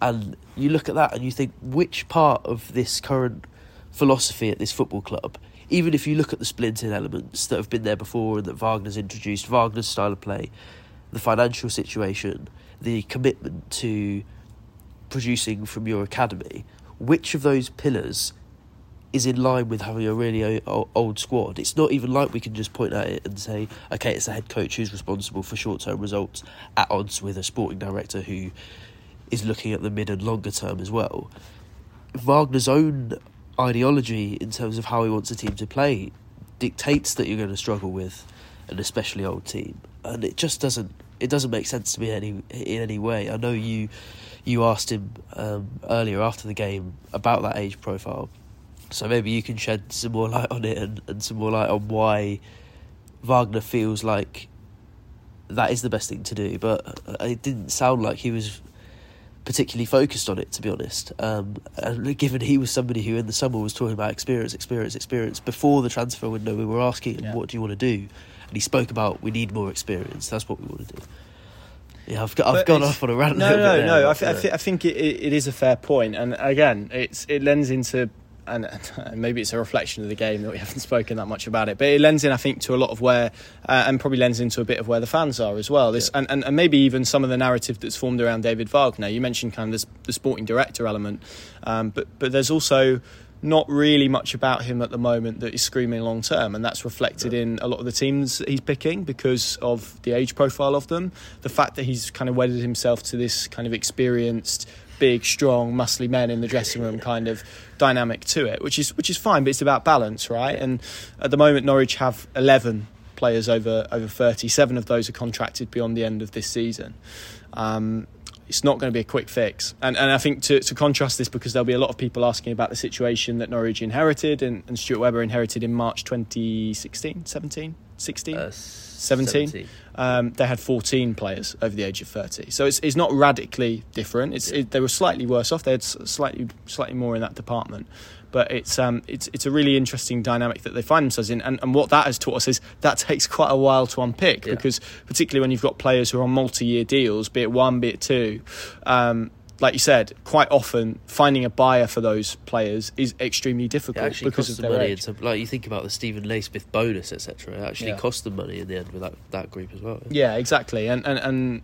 And you look at that and you think, which part of this current philosophy at this football club, even if you look at the splintered elements that have been there before and that Wagner's introduced, Wagner's style of play, the financial situation, the commitment to producing from your academy, which of those pillars is in line with having a really old squad? It's not even like we can just point at it and say, okay, it's the head coach who's responsible for short term results at odds with a sporting director who is looking at the mid and longer term as well. Wagner's own ideology in terms of how he wants a team to play dictates that you're going to struggle with an especially old team, and it just doesn't it doesn't make sense to me any in any way. I know you you asked him um, earlier after the game about that age profile, so maybe you can shed some more light on it and, and some more light on why Wagner feels like that is the best thing to do. But it didn't sound like he was particularly focused on it, to be honest. Um, and given he was somebody who in the summer was talking about experience, experience, experience before the transfer window, we were asking him, yeah. "What do you want to do?" And he spoke about, "We need more experience. That's what we want to do." Yeah, I've, got, I've gone off on a rant. No, no, there, no. I, th- I, th- I, think it, it is a fair point, and again, it's it lends into and, maybe it's a reflection of the game that we haven't spoken that much about it, but it lends in, I think, to a lot of where, uh, and probably lends into a bit of where the fans are as well. This, yeah. and, and, and, maybe even some of the narrative that's formed around David Wagner. You mentioned kind of this, the sporting director element, um, but but there's also not really much about him at the moment that is screaming long term, and that's reflected yeah. in a lot of the teams he's picking because of the age profile of them. The fact that he's kind of wedded himself to this kind of experienced big, strong, muscly men in the dressing room kind of dynamic to it, which is which is fine, but it's about balance, right? And at the moment, Norwich have eleven players over over thirty. Seven of those are contracted beyond the end of this season. Um, it's not going to be a quick fix. And and I think to, to contrast this, because there'll be a lot of people asking about the situation that Norwich inherited and, and Stuart Webber inherited in March 2016, 17, 16? Uh, 17. 17. Um, they had 14 players over the age of 30. So it's, it's not radically different. It's, it, they were slightly worse off. They had slightly slightly more in that department. But it's um, it's it's a really interesting dynamic that they find themselves in, and, and what that has taught us is that takes quite a while to unpick yeah. because particularly when you've got players who are on multi-year deals, be it one, be it two, um, like you said, quite often finding a buyer for those players is extremely difficult it because of their money. age. like you think about the Steven Naismith bonus, etc. It actually yeah. cost them money in the end with that, that group as well. Yeah, exactly, and and and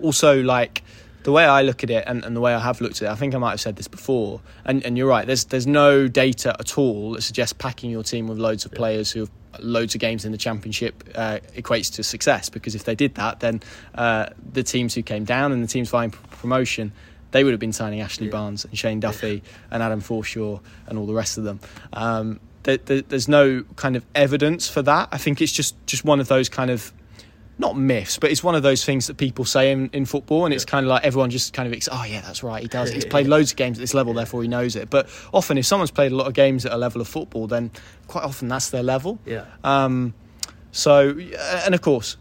also like the way I look at it and, and the way I have looked at it, I think I might have said this before, and, and you're right. There's there's no data at all that suggests packing your team with loads of players who have loads of games in the championship uh, equates to success. Because if they did that, then uh, the teams who came down and the teams vying promotion, they would have been signing Ashley yeah. Barnes and Shane Duffy and Adam Forshaw and all the rest of them. Um, there, there, there's no kind of evidence for that. I think it's just just one of those kind of not myths, but it's one of those things that people say in, in football, and it's kind of like everyone just kind of, oh yeah, that's right, he does. He's played loads of games at this level, therefore he knows it. But often, if someone's played a lot of games at a level of football, then quite often that's their level. Yeah. Um, so, and of course,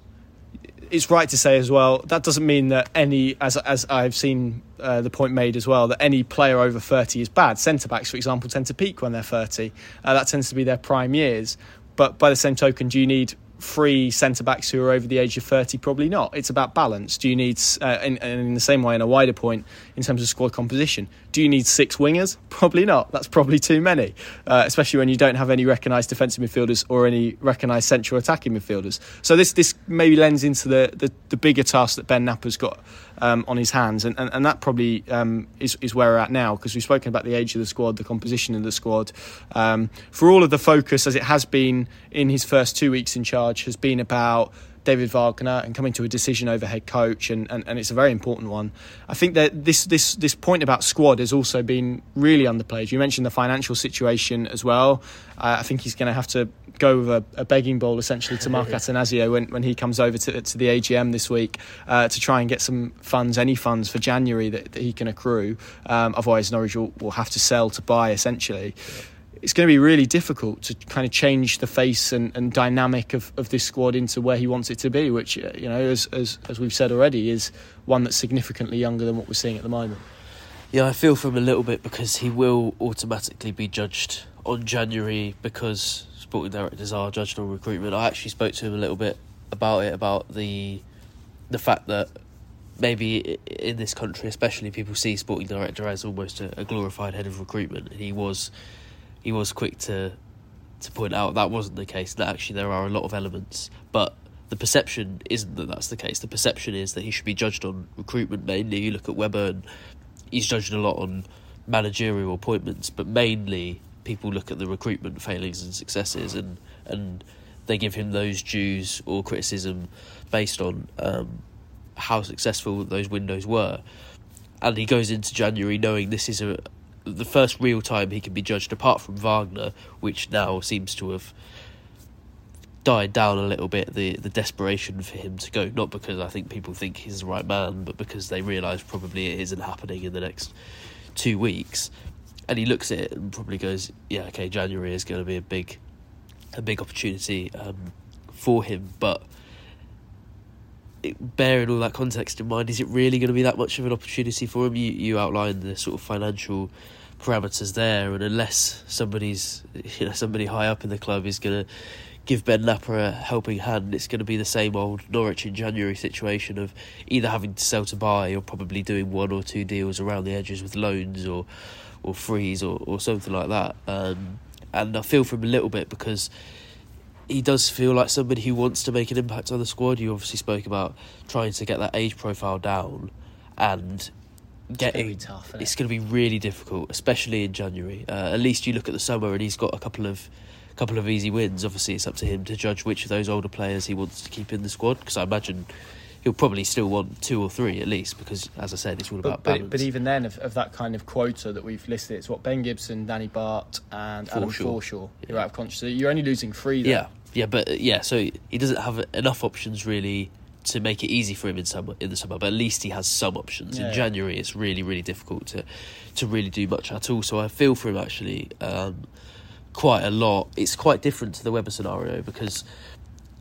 it's right to say as well that doesn't mean that any, as as I've seen uh, the point made as well, that any player over thirty is bad. Centre backs, for example, tend to peak when they're thirty. Uh, that tends to be their prime years. But by the same token, do you need three centre backs who are over the age of 30? Probably not. It's about balance. Do you need, uh, in, in, the same way, in a wider point, in terms of squad composition, do you need six wingers? Probably not. That's probably too many, uh, especially when you don't have any recognised defensive midfielders or any recognised central attacking midfielders. So this this maybe lends into the, the, the bigger task that Ben Knapper's got um, on his hands, and, and, and that probably um, is, is where we're at now because we've spoken about the age of the squad, the composition of the squad. Um, for all of the focus, as it has been in his first two weeks in charge, has been about David Wagner and coming to a decision over head coach, and, and, and it's a very important one. I think that this this this point about squad has also been really underplayed. You mentioned the financial situation as well. Uh, I think he's going to have to go with a, a, begging bowl essentially to Mark Attanasio when, when he comes over to, to the AGM this week uh, to try and get some funds, any funds for January that, that he can accrue. Um, otherwise, Norwich will, will, have to sell to buy essentially. Yeah it's going to be really difficult to kind of change the face and, and dynamic of, of this squad into where he wants it to be, which uh, you know, as, as as we've said already, is one that's significantly younger than what we're seeing at the moment. Yeah, I feel for him a little bit because he will automatically be judged on January because sporting directors are judged on recruitment. I actually spoke to him a little bit about it, about the the fact that maybe in this country, especially, people see sporting director as almost a, a glorified head of recruitment, and he was he was quick to to point out that wasn't the case. That actually there are a lot of elements, but the perception isn't that that's the case. The perception is that he should be judged on recruitment mainly. You look at Webber, and he's judged a lot on managerial appointments, but mainly people look at the recruitment failings and successes, and and they give him those dues or criticism based on um, how successful those windows were. And he goes into January knowing this is a the first real time he can be judged, apart from Wagner, which now seems to have died down a little bit. The the desperation for him to go, not because I think people think he's the right man, but because they realise probably it isn't happening in the next two weeks. And he looks at it and probably goes, "Yeah, okay, January is going to be a big, a big opportunity um, for him." But bearing all that context in mind, is it really going to be that much of an opportunity for him? You you outlined the sort of financial parameters there, and unless somebody's you know somebody high up in the club is going to give Ben Knapper a helping hand, it's going to be the same old Norwich in January situation of either having to sell to buy or probably doing one or two deals around the edges with loans or or freeze or, or something like that. Um, and I feel for him a little bit because he does feel like somebody who wants to make an impact on the squad. You obviously spoke about trying to get that age profile down, and getting it's, tough, it's going to be really difficult, especially in January. Uh, at least you look at the summer, and he's got a couple of couple of easy wins. Obviously, it's up to him to judge which of those older players he wants to keep in the squad. Because I imagine he'll probably still want two or three at least. Because as I said, it's all but, about but, balance. But even then, of, of, that kind of quota that we've listed, it's what Ben Gibson, Danny Batth, and Adam Forshaw. You're out of conscious. So you're only losing three. There. Yeah, yeah, but uh, yeah. So he doesn't have enough options really to make it easy for him in summer in the summer, but at least he has some options. Yeah, in January, it's really really difficult to to really do much at all. So I feel for him actually um, quite a lot. It's quite different to the Webber scenario because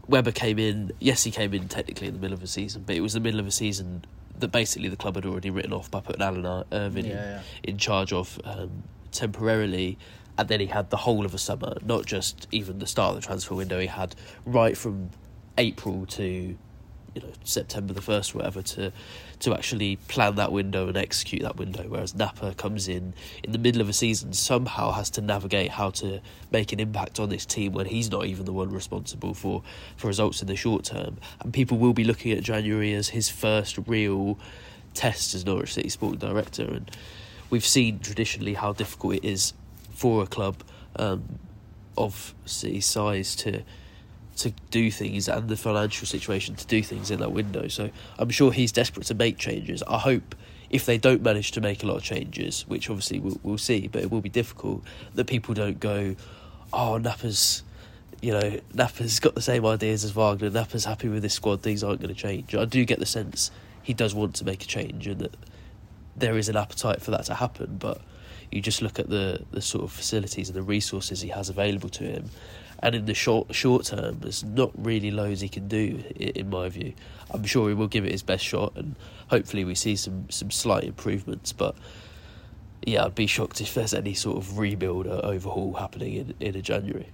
Webber came in. Yes, he came in technically in the middle of a season, but it was the middle of a season that basically the club had already written off by putting Alan Irvine yeah, in, in, charge of um, temporarily and then he had the whole of a summer, not just even the start of the transfer window. He had right from April to you know September the first, or whatever, to to actually plan that window and execute that window. Whereas Knapper comes in in the middle of a season, somehow has to navigate how to make an impact on this team when he's not even the one responsible for for results in the short term. And people will be looking at January as his first real test as Norwich City sporting director, and we've seen traditionally how difficult it is for a club um, of City size to to do things and the financial situation to do things in that window. So I'm sure he's desperate to make changes. I hope if they don't manage to make a lot of changes, which obviously we'll, we'll see, but it will be difficult, that people don't go, oh, Knapper's. you know, Knapper's got the same ideas as Wagner, Knapper's happy with this squad, things aren't going to change. I do get the sense he does want to make a change and that there is an appetite for that to happen, but you just look at the, the sort of facilities and the resources he has available to him, and in the short short term, there's not really loads he can do, in my view. I'm sure he will give it his best shot, and hopefully we see some some slight improvements. But yeah, I'd be shocked if there's any sort of rebuild or overhaul happening in in a January.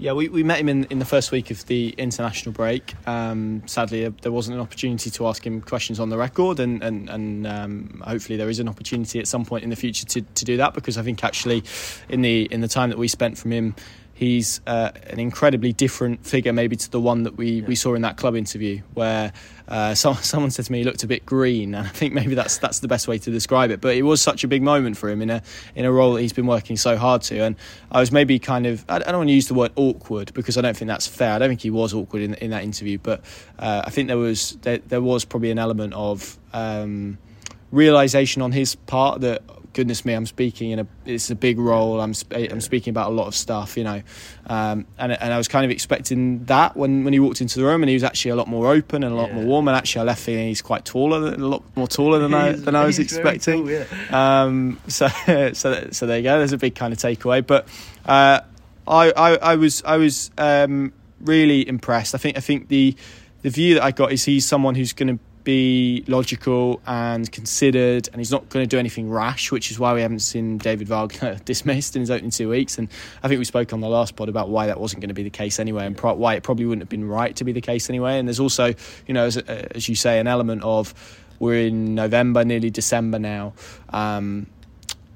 Yeah, we, we met him in, in the first week of the international break. Um, sadly, uh, there wasn't an opportunity to ask him questions on the record, and and, and um, hopefully there is an opportunity at some point in the future to, to do that because I think actually, in the in the time that we spent from him he's uh, an incredibly different figure, maybe to the one that we, yeah. we saw in that club interview, where uh, so, someone said to me he looked a bit green, and I think maybe that's that's the best way to describe it. But it was such a big moment for him in a in a role that he's been working so hard to, and I was maybe kind of I don't want to use the word awkward because I don't think that's fair. I don't think he was awkward in in that interview, but uh, I think there was there, there was probably an element of. Um, realization on his part that goodness me, I'm speaking in a it's a big role. I'm I'm speaking about a lot of stuff, you know, um, and and I was kind of expecting that when, when he walked into the room, and he was actually a lot more open and a lot yeah. more warm. And actually, I left feeling he's quite taller, a lot more taller than I than I was expecting. Cool, yeah. um, so so so there you go. There's a big kind of takeaway, but uh, I, I I was I was um, really impressed. I think I think the the view that I got is he's someone who's going to be logical and considered, and he's not going to do anything rash, which is why we haven't seen David Wagner dismissed in his opening two weeks. And I think we spoke on the last pod about why that wasn't going to be the case anyway, and pro- why it probably wouldn't have been right to be the case anyway. And there's also, you know, as, as you say, an element of we're in November, nearly December now. Um,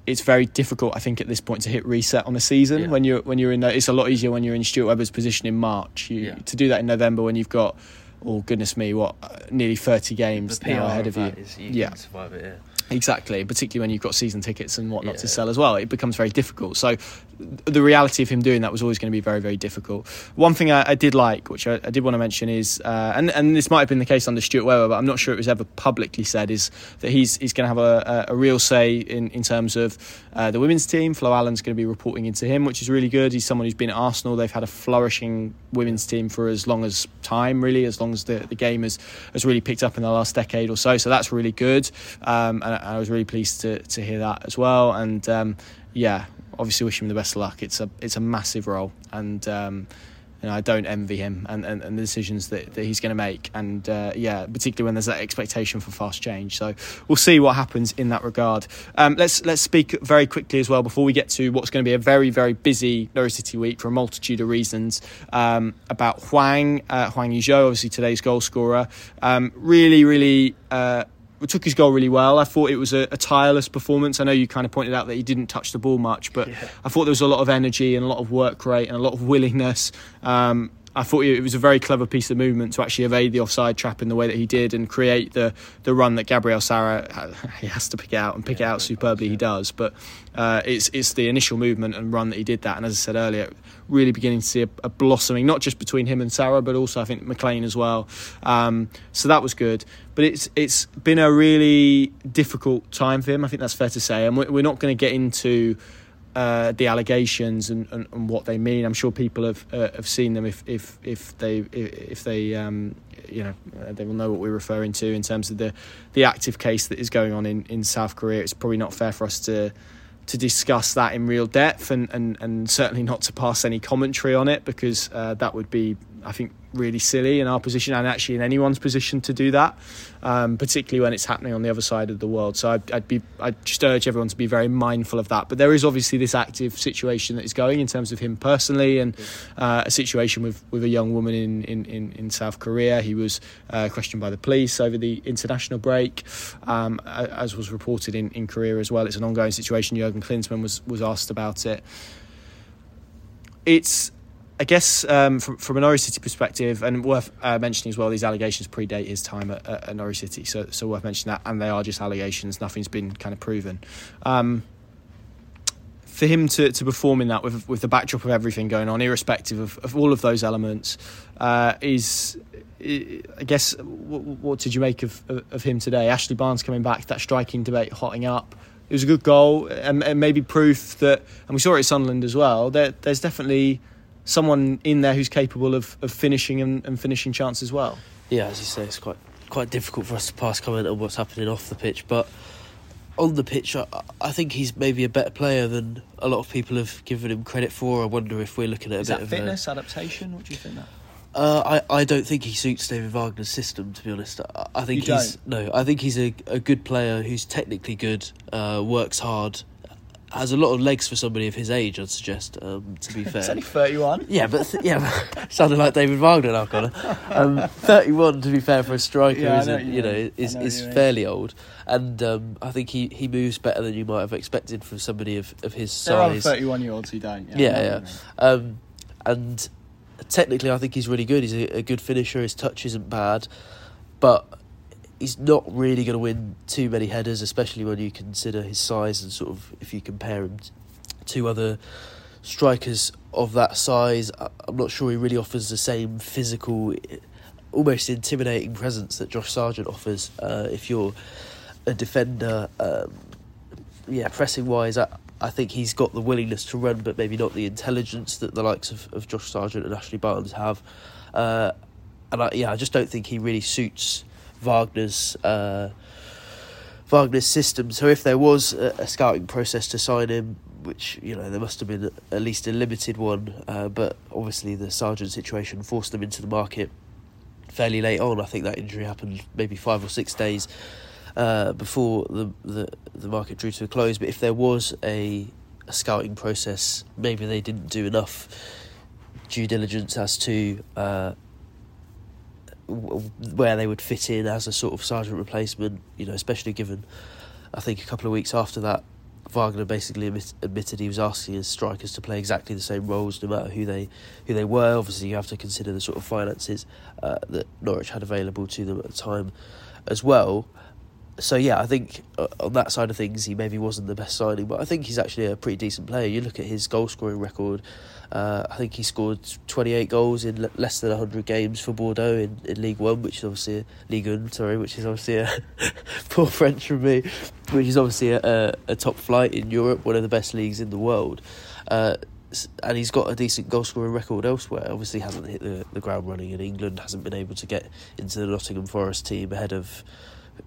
it's very difficult, I think, at this point to hit reset on a season yeah. when you're when you're in. It's a lot easier when you're in Stuart Webber's position in March. You, yeah. To do that in November when you've got oh goodness me, what nearly thirty games now ahead of you. you yeah. It, yeah. Exactly, particularly when you've got season tickets and whatnot yeah. to sell as well, it becomes very difficult. So, the reality of him doing that was always going to be very, very difficult. One thing I, I did like, which I, I, did want to mention, is uh, and and this might have been the case under Stuart Webber, but I'm not sure it was ever publicly said, is that he's he's going to have a, a, real say in in terms of uh, the women's team. Flo Allen's going to be reporting into him, which is really good. He's someone who's been at Arsenal. They've had a flourishing women's team for as long as time, really, as long as the, the game has has really picked up in the last decade or so. So that's really good, um, and I was really pleased to to hear that as well. And um, yeah, obviously wish him the best of luck. It's a it's a massive role, and um, know, I don't envy him and, and, and the decisions that, that he's going to make. And uh, yeah, particularly when there's that expectation for fast change. So we'll see what happens in that regard. Um, let's let's speak very quickly as well before we get to what's going to be a very very busy Norwich City week for a multitude of reasons. Um, about Huang uh, Hwang Ui-jo, obviously today's goal scorer. Um, really really. Uh, took his goal really well. I thought it was a, a, tireless performance. I know you kind of pointed out that he didn't touch the ball much, but yeah. I thought there was a lot of energy and a lot of work rate and a lot of willingness. Um, I thought it was a very clever piece of movement to actually evade the offside trap in the way that he did and create the the run that Gabriel Sara he has to pick out and pick yeah, it out superbly. He does, but uh, it's it's the initial movement and run that he did that. And as I said earlier, really beginning to see a, a blossoming, not just between him and Sara, but also I think McLean as well. Um, so that was good. But it's it's been a really difficult time for him. I think that's fair to say, and we're not going to get into uh, the allegations and, and, and, what they mean. I'm sure people have uh, have seen them if if if they if they um, you know they will know what we're referring to in terms of the the active case that is going on in, in South Korea. It's probably not fair for us to to discuss that in real depth and, and, and certainly not to pass any commentary on it because uh, that would be I think really silly in our position and actually in anyone's position to do that, um, particularly when it's happening on the other side of the world. So I'd, I'd, be I'd just urge everyone to be very mindful of that. But there is obviously this active situation that is going in terms of him personally and uh, a situation with, with a young woman in, in, in, in South Korea. He was uh, questioned by the police over the international break, um, as was reported in, in Korea as well. It's an ongoing situation. Jurgen Klinsmann was was asked about it. It's I guess um, from, from a Norwich City perspective, and worth uh, mentioning as well, these allegations predate his time at, at, Norwich City, so so worth mentioning that, and they are just allegations. Nothing's been kind of proven. Um, for him to, to perform in that with with the backdrop of everything going on, irrespective of, of all of those elements, uh, is I guess what, what, did you make of, of him today? Ashley Barnes coming back, that striking debate hotting up. It was a good goal, and, and maybe proof that, and we saw it at Sunderland as well. There, there's definitely someone in there who's capable of, of finishing and, and finishing chance as well. Yeah, as you say, it's quite quite difficult for us to pass comment on what's happening off the pitch, but on the pitch, I, I, think he's maybe a better player than a lot of people have given him credit for. I wonder if we're looking at Is a bit of fitness, a, adaptation. What do you think that? Uh, I, I don't think he suits David Wagner's system. To be honest, I, I think you he's don't? no. I think he's a, a good player who's technically good, uh, works hard, has a lot of legs for somebody of his age. I'd suggest. Um, to be fair, he's only thirty-one. Yeah, but th- yeah, sounded like David Wagner now, Connor. Um, thirty-one, to be fair, for a striker, yeah, isn't you, you know is is fairly old, and um, I think he, he moves better than you might have expected from somebody of, of his size. There are thirty-one-year-olds who don't. Yeah, yeah, yeah. Um, and technically, I think he's really good. He's a, a good finisher. His touch isn't bad, but he's not really going to win too many headers, especially when you consider his size and sort of if you compare him to other strikers of that size. I'm not sure he really offers the same physical, almost intimidating presence that Josh Sargent offers. Uh, if you're a defender, um, yeah, pressing wise, I, I think he's got the willingness to run, but maybe not the intelligence that the likes of, of Josh Sargent and Ashley Barnes have. Uh, and I, yeah, I just don't think he really suits Wagner's uh, Wagner's system. So if there was a, a, scouting process to sign him, which you know there must have been at least a limited one, uh, but obviously the Sargent situation forced them into the market fairly late on. I think that injury happened maybe five or six days uh, before the, the the market drew to a close. But if there was a, a scouting process, maybe they didn't do enough due diligence as to uh, where they would fit in as a sort of Sargent replacement. You know, especially given I think a couple of weeks after that, Wagner basically admit, admitted he was asking his strikers to play exactly the same roles, no matter who they who they were. Obviously, you have to consider the sort of finances uh, that Norwich had available to them at the time, as well so yeah, I think uh, on that side of things, he maybe wasn't the best signing, but I think he's actually a pretty decent player. You look at his goal scoring record. Uh, I think he scored 28 goals in less than 100 games for Bordeaux in, in League One, which is obviously a, League One, sorry, which is obviously a poor French from me, which is obviously a, a, top flight in Europe, one of the best leagues in the world. Uh, and he's got a decent goal scoring record elsewhere. Obviously, hasn't hit the, the ground running in England, hasn't been able to get into the Nottingham Forest team ahead of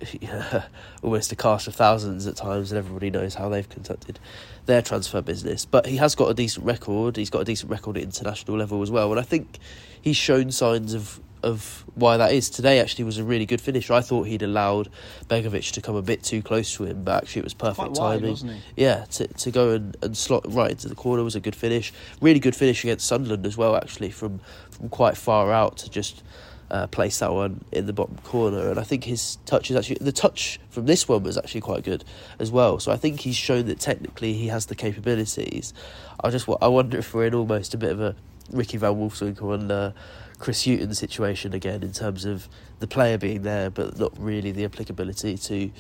almost a cast of thousands at times, and everybody knows how they've conducted their transfer business. But he has got a decent record. He's got a decent record at international level as well, and I think he's shown signs of of why that is. Today actually was a really good finish. I thought he'd allowed Begovic to come a bit too close to him, but actually it was perfect wide, timing. Yeah, to to go and, and slot right into the corner was a good finish. Really good finish against Sunderland as well, actually from from quite far out to just uh, place that one in the bottom corner. And I think his touch is actually the touch from this one was actually quite good as well. So I think he's shown that technically he has the capabilities. I just I wonder if we're in almost a bit of a Ricky Van Wolfswinkel and uh, Chris Hughton situation again in terms of the player being there, but not really the applicability to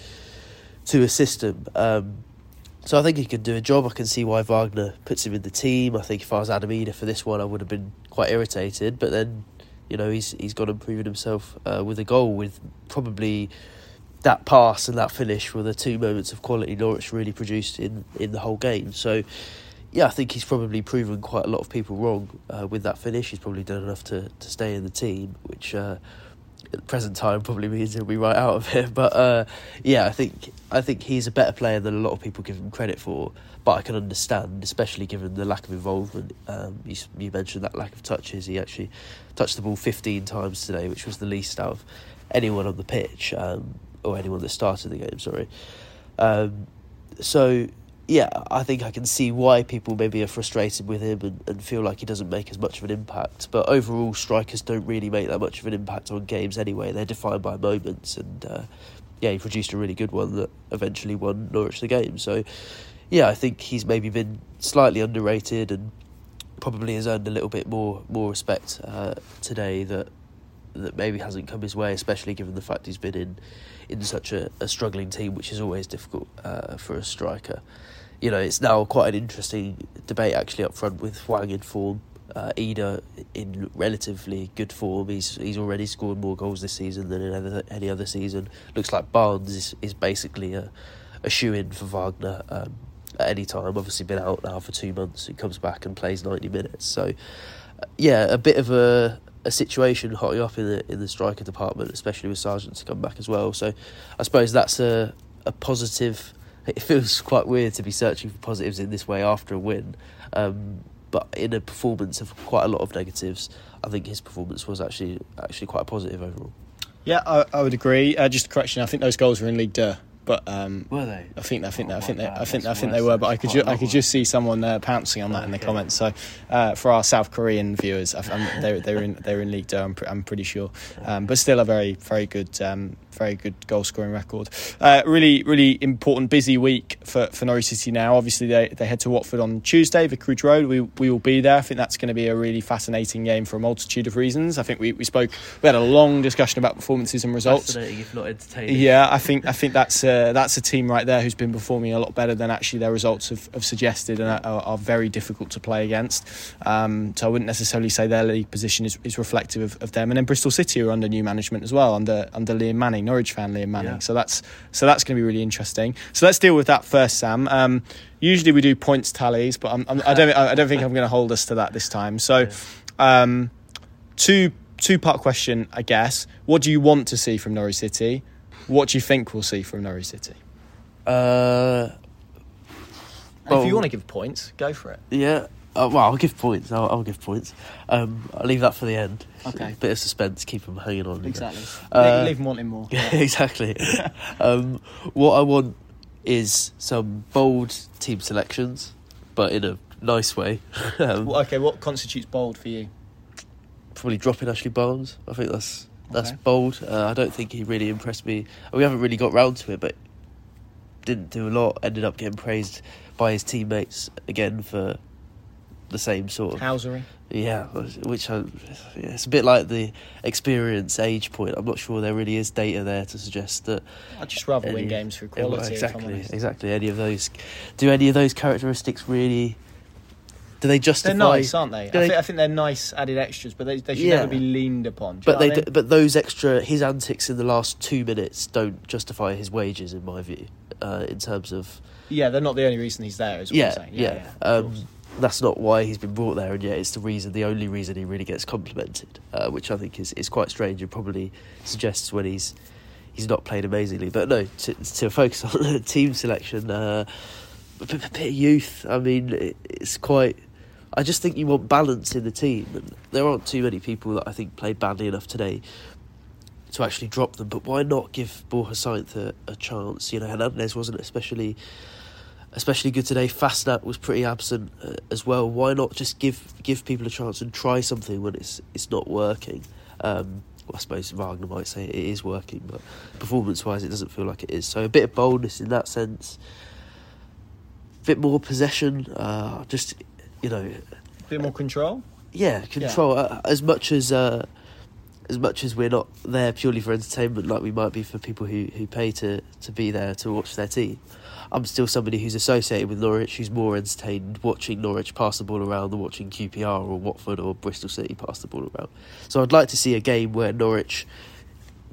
to a system. Um, so I think he can do a job. I can see why Wagner puts him in the team. I think if I was Adam Idah for this one, I would have been quite irritated. But then you know, he's he's got and proven himself uh, with a goal, with probably that pass and that finish were the two moments of quality Norwich really produced in, in the whole game. So, yeah, I think he's probably proven quite a lot of people wrong uh, with that finish. He's probably done enough to, to stay in the team, which uh, at the present time probably means he'll be right out of it. But uh, yeah, I think I think he's a better player than a lot of people give him credit for. But I can understand, especially given the lack of involvement. Um, you, you mentioned that lack of touches. He actually touched the ball 15 times today, which was the least out of anyone on the pitch um, or anyone that started the game. Sorry. Um, so yeah, I think I can see why people maybe are frustrated with him and, and feel like he doesn't make as much of an impact. But overall, strikers don't really make that much of an impact on games anyway. They're defined by moments, and uh, yeah, he produced a really good one that eventually won Norwich the game. So yeah, I think he's maybe been slightly underrated and probably has earned a little bit more more respect uh, today that that maybe hasn't come his way, especially given the fact he's been in in such a, a struggling team, which is always difficult uh, for a striker you know, it's now quite an interesting debate actually up front with Hwang in form, uh, Idah in relatively good form. He's he's already scored more goals this season than in any, any other season. Looks like Barnes is, is basically a, a shoe in for Wagner um, at any time. Obviously, been out now for two months. He comes back and plays 90 minutes. So, uh, yeah, a bit of a a situation hotting up in the in the striker department, especially with Sargent to come back as well. So, I suppose that's a a positive it feels quite weird to be searching for positives in this way after a win. Um, but in a performance of quite a lot of negatives, I think his performance was actually actually quite positive overall. Yeah, I, I would agree. Uh, just a correction: I think those goals were in League. But um, were they? I think I think oh, I think they, I think I think they were. But I could ju- I could just see someone uh, pouncing on that in the comments. So uh, for our South Korean viewers, they they were in they were in League Two. I'm, I'm pretty sure. Um, but still a very very good um, very good goal scoring record. Uh, really, really important, busy week for, for Norwich City now. Obviously, they, they head to Watford on Tuesday, Vicarage Road. We, we will be there. I think that's going to be a really fascinating game for a multitude of reasons. I think we, we spoke, we had a long discussion about performances and results. Fascinating, if not entertaining. Yeah, I think I think that's a, that's a team right there who's been performing a lot better than actually their results have, have suggested and are, are, very difficult to play against. Um, so I wouldn't necessarily say their league position is, is reflective of, of them. And then Bristol City are under new management as well, under under Liam Manning Norwich fan, Liam Manning. Yeah. So that's so that's going to be really interesting. So let's deal with that first, Sam. Um, usually we do points tallies, but I'm, I'm, I don't I don't think I'm going to hold us to that this time. So, um, two two part question, I guess. What do you want to see from Norwich City? What do you think we'll see from Norwich City? Uh, if you want to give points, go for it. yeah. Uh, well, I'll give points. I'll, I'll give points. Um, I'll leave that for the end. Okay. Bit of suspense, keep them hanging on. Exactly. Uh, leave them wanting more. Yeah, exactly. um, what I want is some bold team selections, but in a nice way. um, Well, okay, what constitutes bold for you? probably dropping Ashley Barnes. I think that's that's Okay. bold. Uh, I don't think he really impressed me. We haven't really got round to it, but didn't do a lot. Ended up getting praised by his teammates again for the same sort of Housery. yeah, which I, yeah, it's a bit like the experience age point. I'm not sure there really is data there to suggest that I'd just rather win games through Yeah, well, quality. exactly, exactly. Any of those, do any of those characteristics really? Do they justify? They're nice, aren't they? I, they- I think they're nice added extras, but they, they should Yeah. never be leaned upon. Do But they, what I d mean? but those extra his antics in the last two minutes don't justify his wages, in my view. Uh, in terms of yeah, they're not the only reason he's there. Is what yeah, I'm saying. yeah, yeah, of um. That's not why he's been brought there, and yet it's the reason, the only reason he really gets complimented, uh, which I think is, is quite strange and probably suggests when he's he's not played amazingly. But no, to, to focus on the team selection, uh, a bit, a bit of youth. I mean, it, it's quite. I just think you want balance in the team, and there aren't too many people that I think played badly enough today to actually drop them. But why not give Borja Sainz a, a chance? You know, Hernandez wasn't especially especially good today. Fassnacht was pretty absent uh, as well. Why not just give give people a chance and try something when it's it's not working? Um, well, I suppose Wagner might say it is working, but performance wise, it doesn't feel like it is. So a bit of boldness in that sense, a bit more possession. Uh, just you know, a bit more control. yeah, control Uh, as much as. Uh, as much as we're not there purely for entertainment, like we might be for people who, who pay to, to be there to watch their team, I'm still somebody who's associated with Norwich who's more entertained watching Norwich pass the ball around than watching QPR or Watford or Bristol City pass the ball around. So I'd like to see a game where Norwich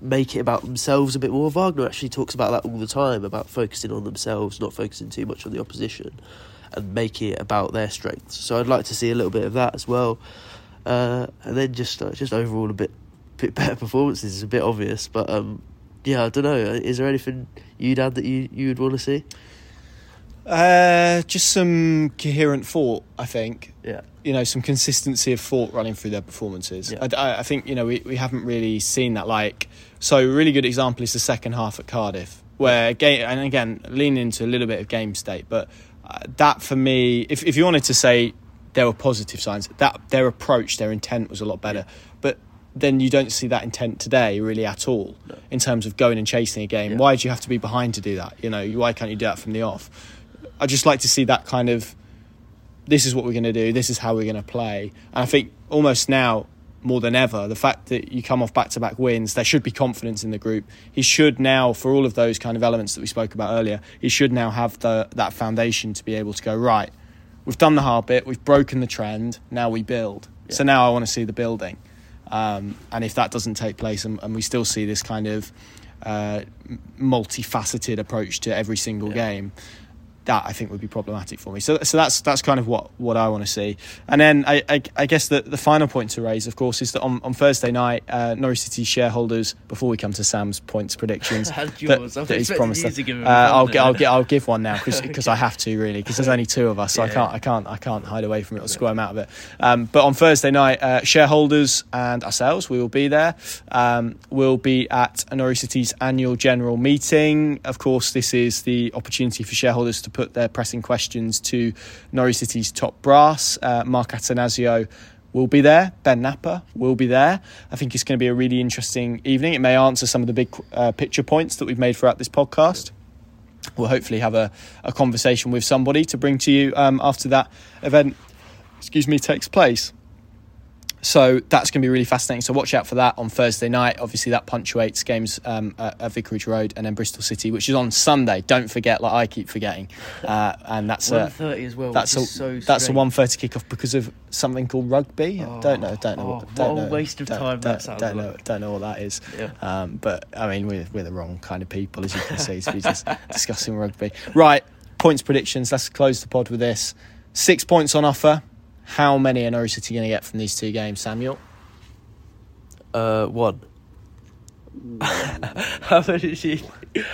make it about themselves a bit more. Wagner actually talks about that all the time about focusing on themselves, not focusing too much on the opposition, and make it about their strengths. So I'd like to see a little bit of that as well, uh, and then just uh, just overall a bit bit better performances is a bit obvious, but um, yeah, I don't know. Is there anything you'd add that you you would want to see? Uh, just some coherent thought, I think. Yeah, You know, some consistency of thought running through their performances. Yeah. I, I- think you know we, we haven't really seen that. Like, so a really good example is the second half at Cardiff, where game and again lean into a little bit of game state, but uh, that for me, if if you wanted to say there were positive signs, that their approach, their intent was a lot better, but. Then you don't see that intent today really at all No. in terms of going and chasing a game. Yeah. Why do you have to be behind to do that? You know, why can't you do that from the off? I just like to see that kind of this is what we're going to do, this is how we're going to play. And I think almost now, more than ever, the fact that you come off back to back wins, there should be confidence in the group. He should now, for all of those kind of elements that we spoke about earlier, he should now have the, that foundation to be able to go, right, we've done the hard bit, we've broken the trend, now we build. So now I want to see the building. Um, and if that doesn't take place and, and we still see this kind of uh, multifaceted approach to every single Yeah. game, that I think would be problematic for me. So, so that's that's kind of what, what I want to see. And then I, I, I guess the, the final point to raise, of course, is that on, on Thursday night, uh, Norwich City shareholders, before we come to Sam's points predictions, that, that he's promised you us. to give him Uh, I'll, gi- I'll, I'll give one now because I have to really because there's only two of us, so I can't I can't I can't hide away from it or squirm out of it. Um, but on Thursday night, uh, shareholders and ourselves, we will be there. Um, we'll be at Norwich City's annual general meeting. Of course, this is the opportunity for shareholders to put their pressing questions to Norwich City's top brass. Uh, Mark Attanasio will be there. Ben Knapper will be there. I think it's going to be a really interesting evening. It may answer some of the big uh, picture points that we've made throughout this podcast. We'll hopefully have a, a conversation with somebody to bring to you um, after that event. Excuse me, takes place. So that's going to be really fascinating. So watch out for that on Thursday night. Obviously, that punctuates games um, at, at Vicarage Road and then Bristol City, which is on Sunday. Don't forget, like I keep forgetting, uh, and that's a 1.30 as well. that's a so that's a strange. one thirty kickoff because of something called rugby. don't know, don't know, oh, what, don't what a know, waste of don't- time Don't, that don't know, like. don't know what that is. Yeah. Um, but I mean, we're we're the wrong kind of people, as you can see, to be just discussing rugby. Right, points predictions. Let's close the pod with this. Six points on offer. How many are Norwich City going to get from these two games, Samuel? Uh, one. How many did you?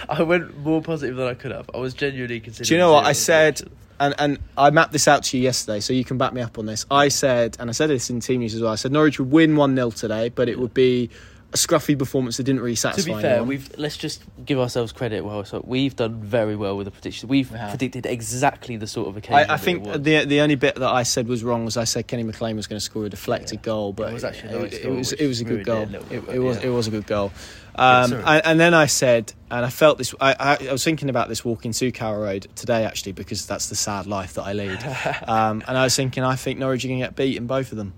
I went more positive than I could have. I was genuinely considering. Do you know what I said? And and I mapped this out to you yesterday, so you can back me up on this. I said, and I said this in team news as well. I said Norwich would win one 0 today, but it would be a scruffy performance that didn't really satisfy. To be fair, anyone. we've let's just give ourselves credit. Well, so we've done very well with the predictions. We've We predicted exactly the sort of occasion. I, I think the the only bit that I said was wrong was I said Kenny McLean was going to score a deflected Yeah. goal, but It was actually a nice it, goal, was it was a good it goal. a bit, It, it was yeah. it was a good goal. Um, and, and then I said, and I felt this. I, I, I was thinking about this walking to Carrow Road today actually because that's the sad life that I lead. um, and I was thinking, I think Norwich are going to get beat in both of them.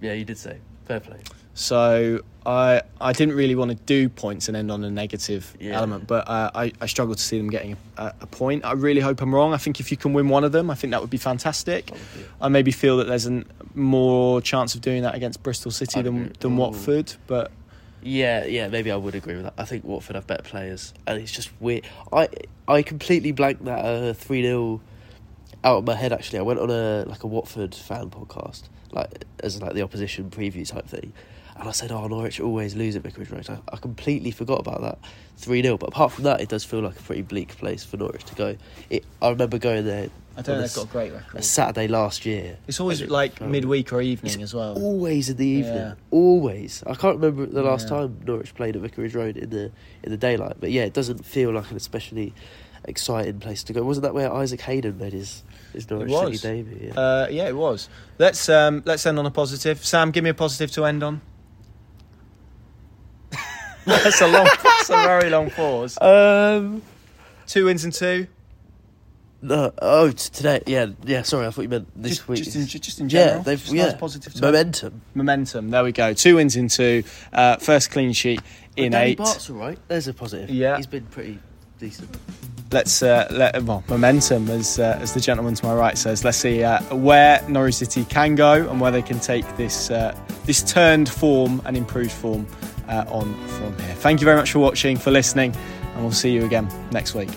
yeah, you did say fair play. So I I didn't really want to do points and end on a negative Yeah. element, but uh, I I struggle to see them getting a, a point. I really hope I'm wrong. I think if you can win one of them, I think that would be fantastic. I maybe feel that there's a more chance of doing that against Bristol City I'd than agree. than Ooh. Watford, but Yeah, yeah, maybe I would agree with that. I think Watford have better players, and it's just weird. I I completely blanked that uh, three 0 out of my head. Actually, I went on a like a Watford fan podcast, like as like the opposition preview type thing, and I said, "Oh, Norwich always lose at Vicarage Road." I, I completely forgot about that three 0 But apart from that, it does feel like a pretty bleak place for Norwich to go. It, I remember going there. I don't on know. They've got a great a record. Saturday last year. It's always it like felt- midweek or evening as well. Always in the evening. Yeah. Always. I can't remember the last Yeah. time Norwich played at Vicarage Road in the in the daylight. But yeah, it doesn't feel like an especially exciting place to go. Wasn't that where Isaac Hayden made his his Norwich City debut? Yeah. Uh, yeah, it was. Let's um, let's end on a positive. Sam, give me a positive to end on. That's a long. That's a very long pause. um. Two wins and two. No. Oh, t- today. Yeah. Yeah. Sorry, I thought you meant this just, week. Just in, just in yeah, general. they've Just yeah. nice positive momentum. momentum. There we go. Two wins in two. Uh, first clean sheet in Danny eight. Batth's all right. There's a positive. Yeah. He's been pretty decent. Let's uh, let well momentum, as uh, as the gentleman to my right says. Let's see uh, where Norwich City can go and where they can take this uh, this turned form and improved form uh, on from here. Thank you very much for watching, for listening, and we'll see you again next week.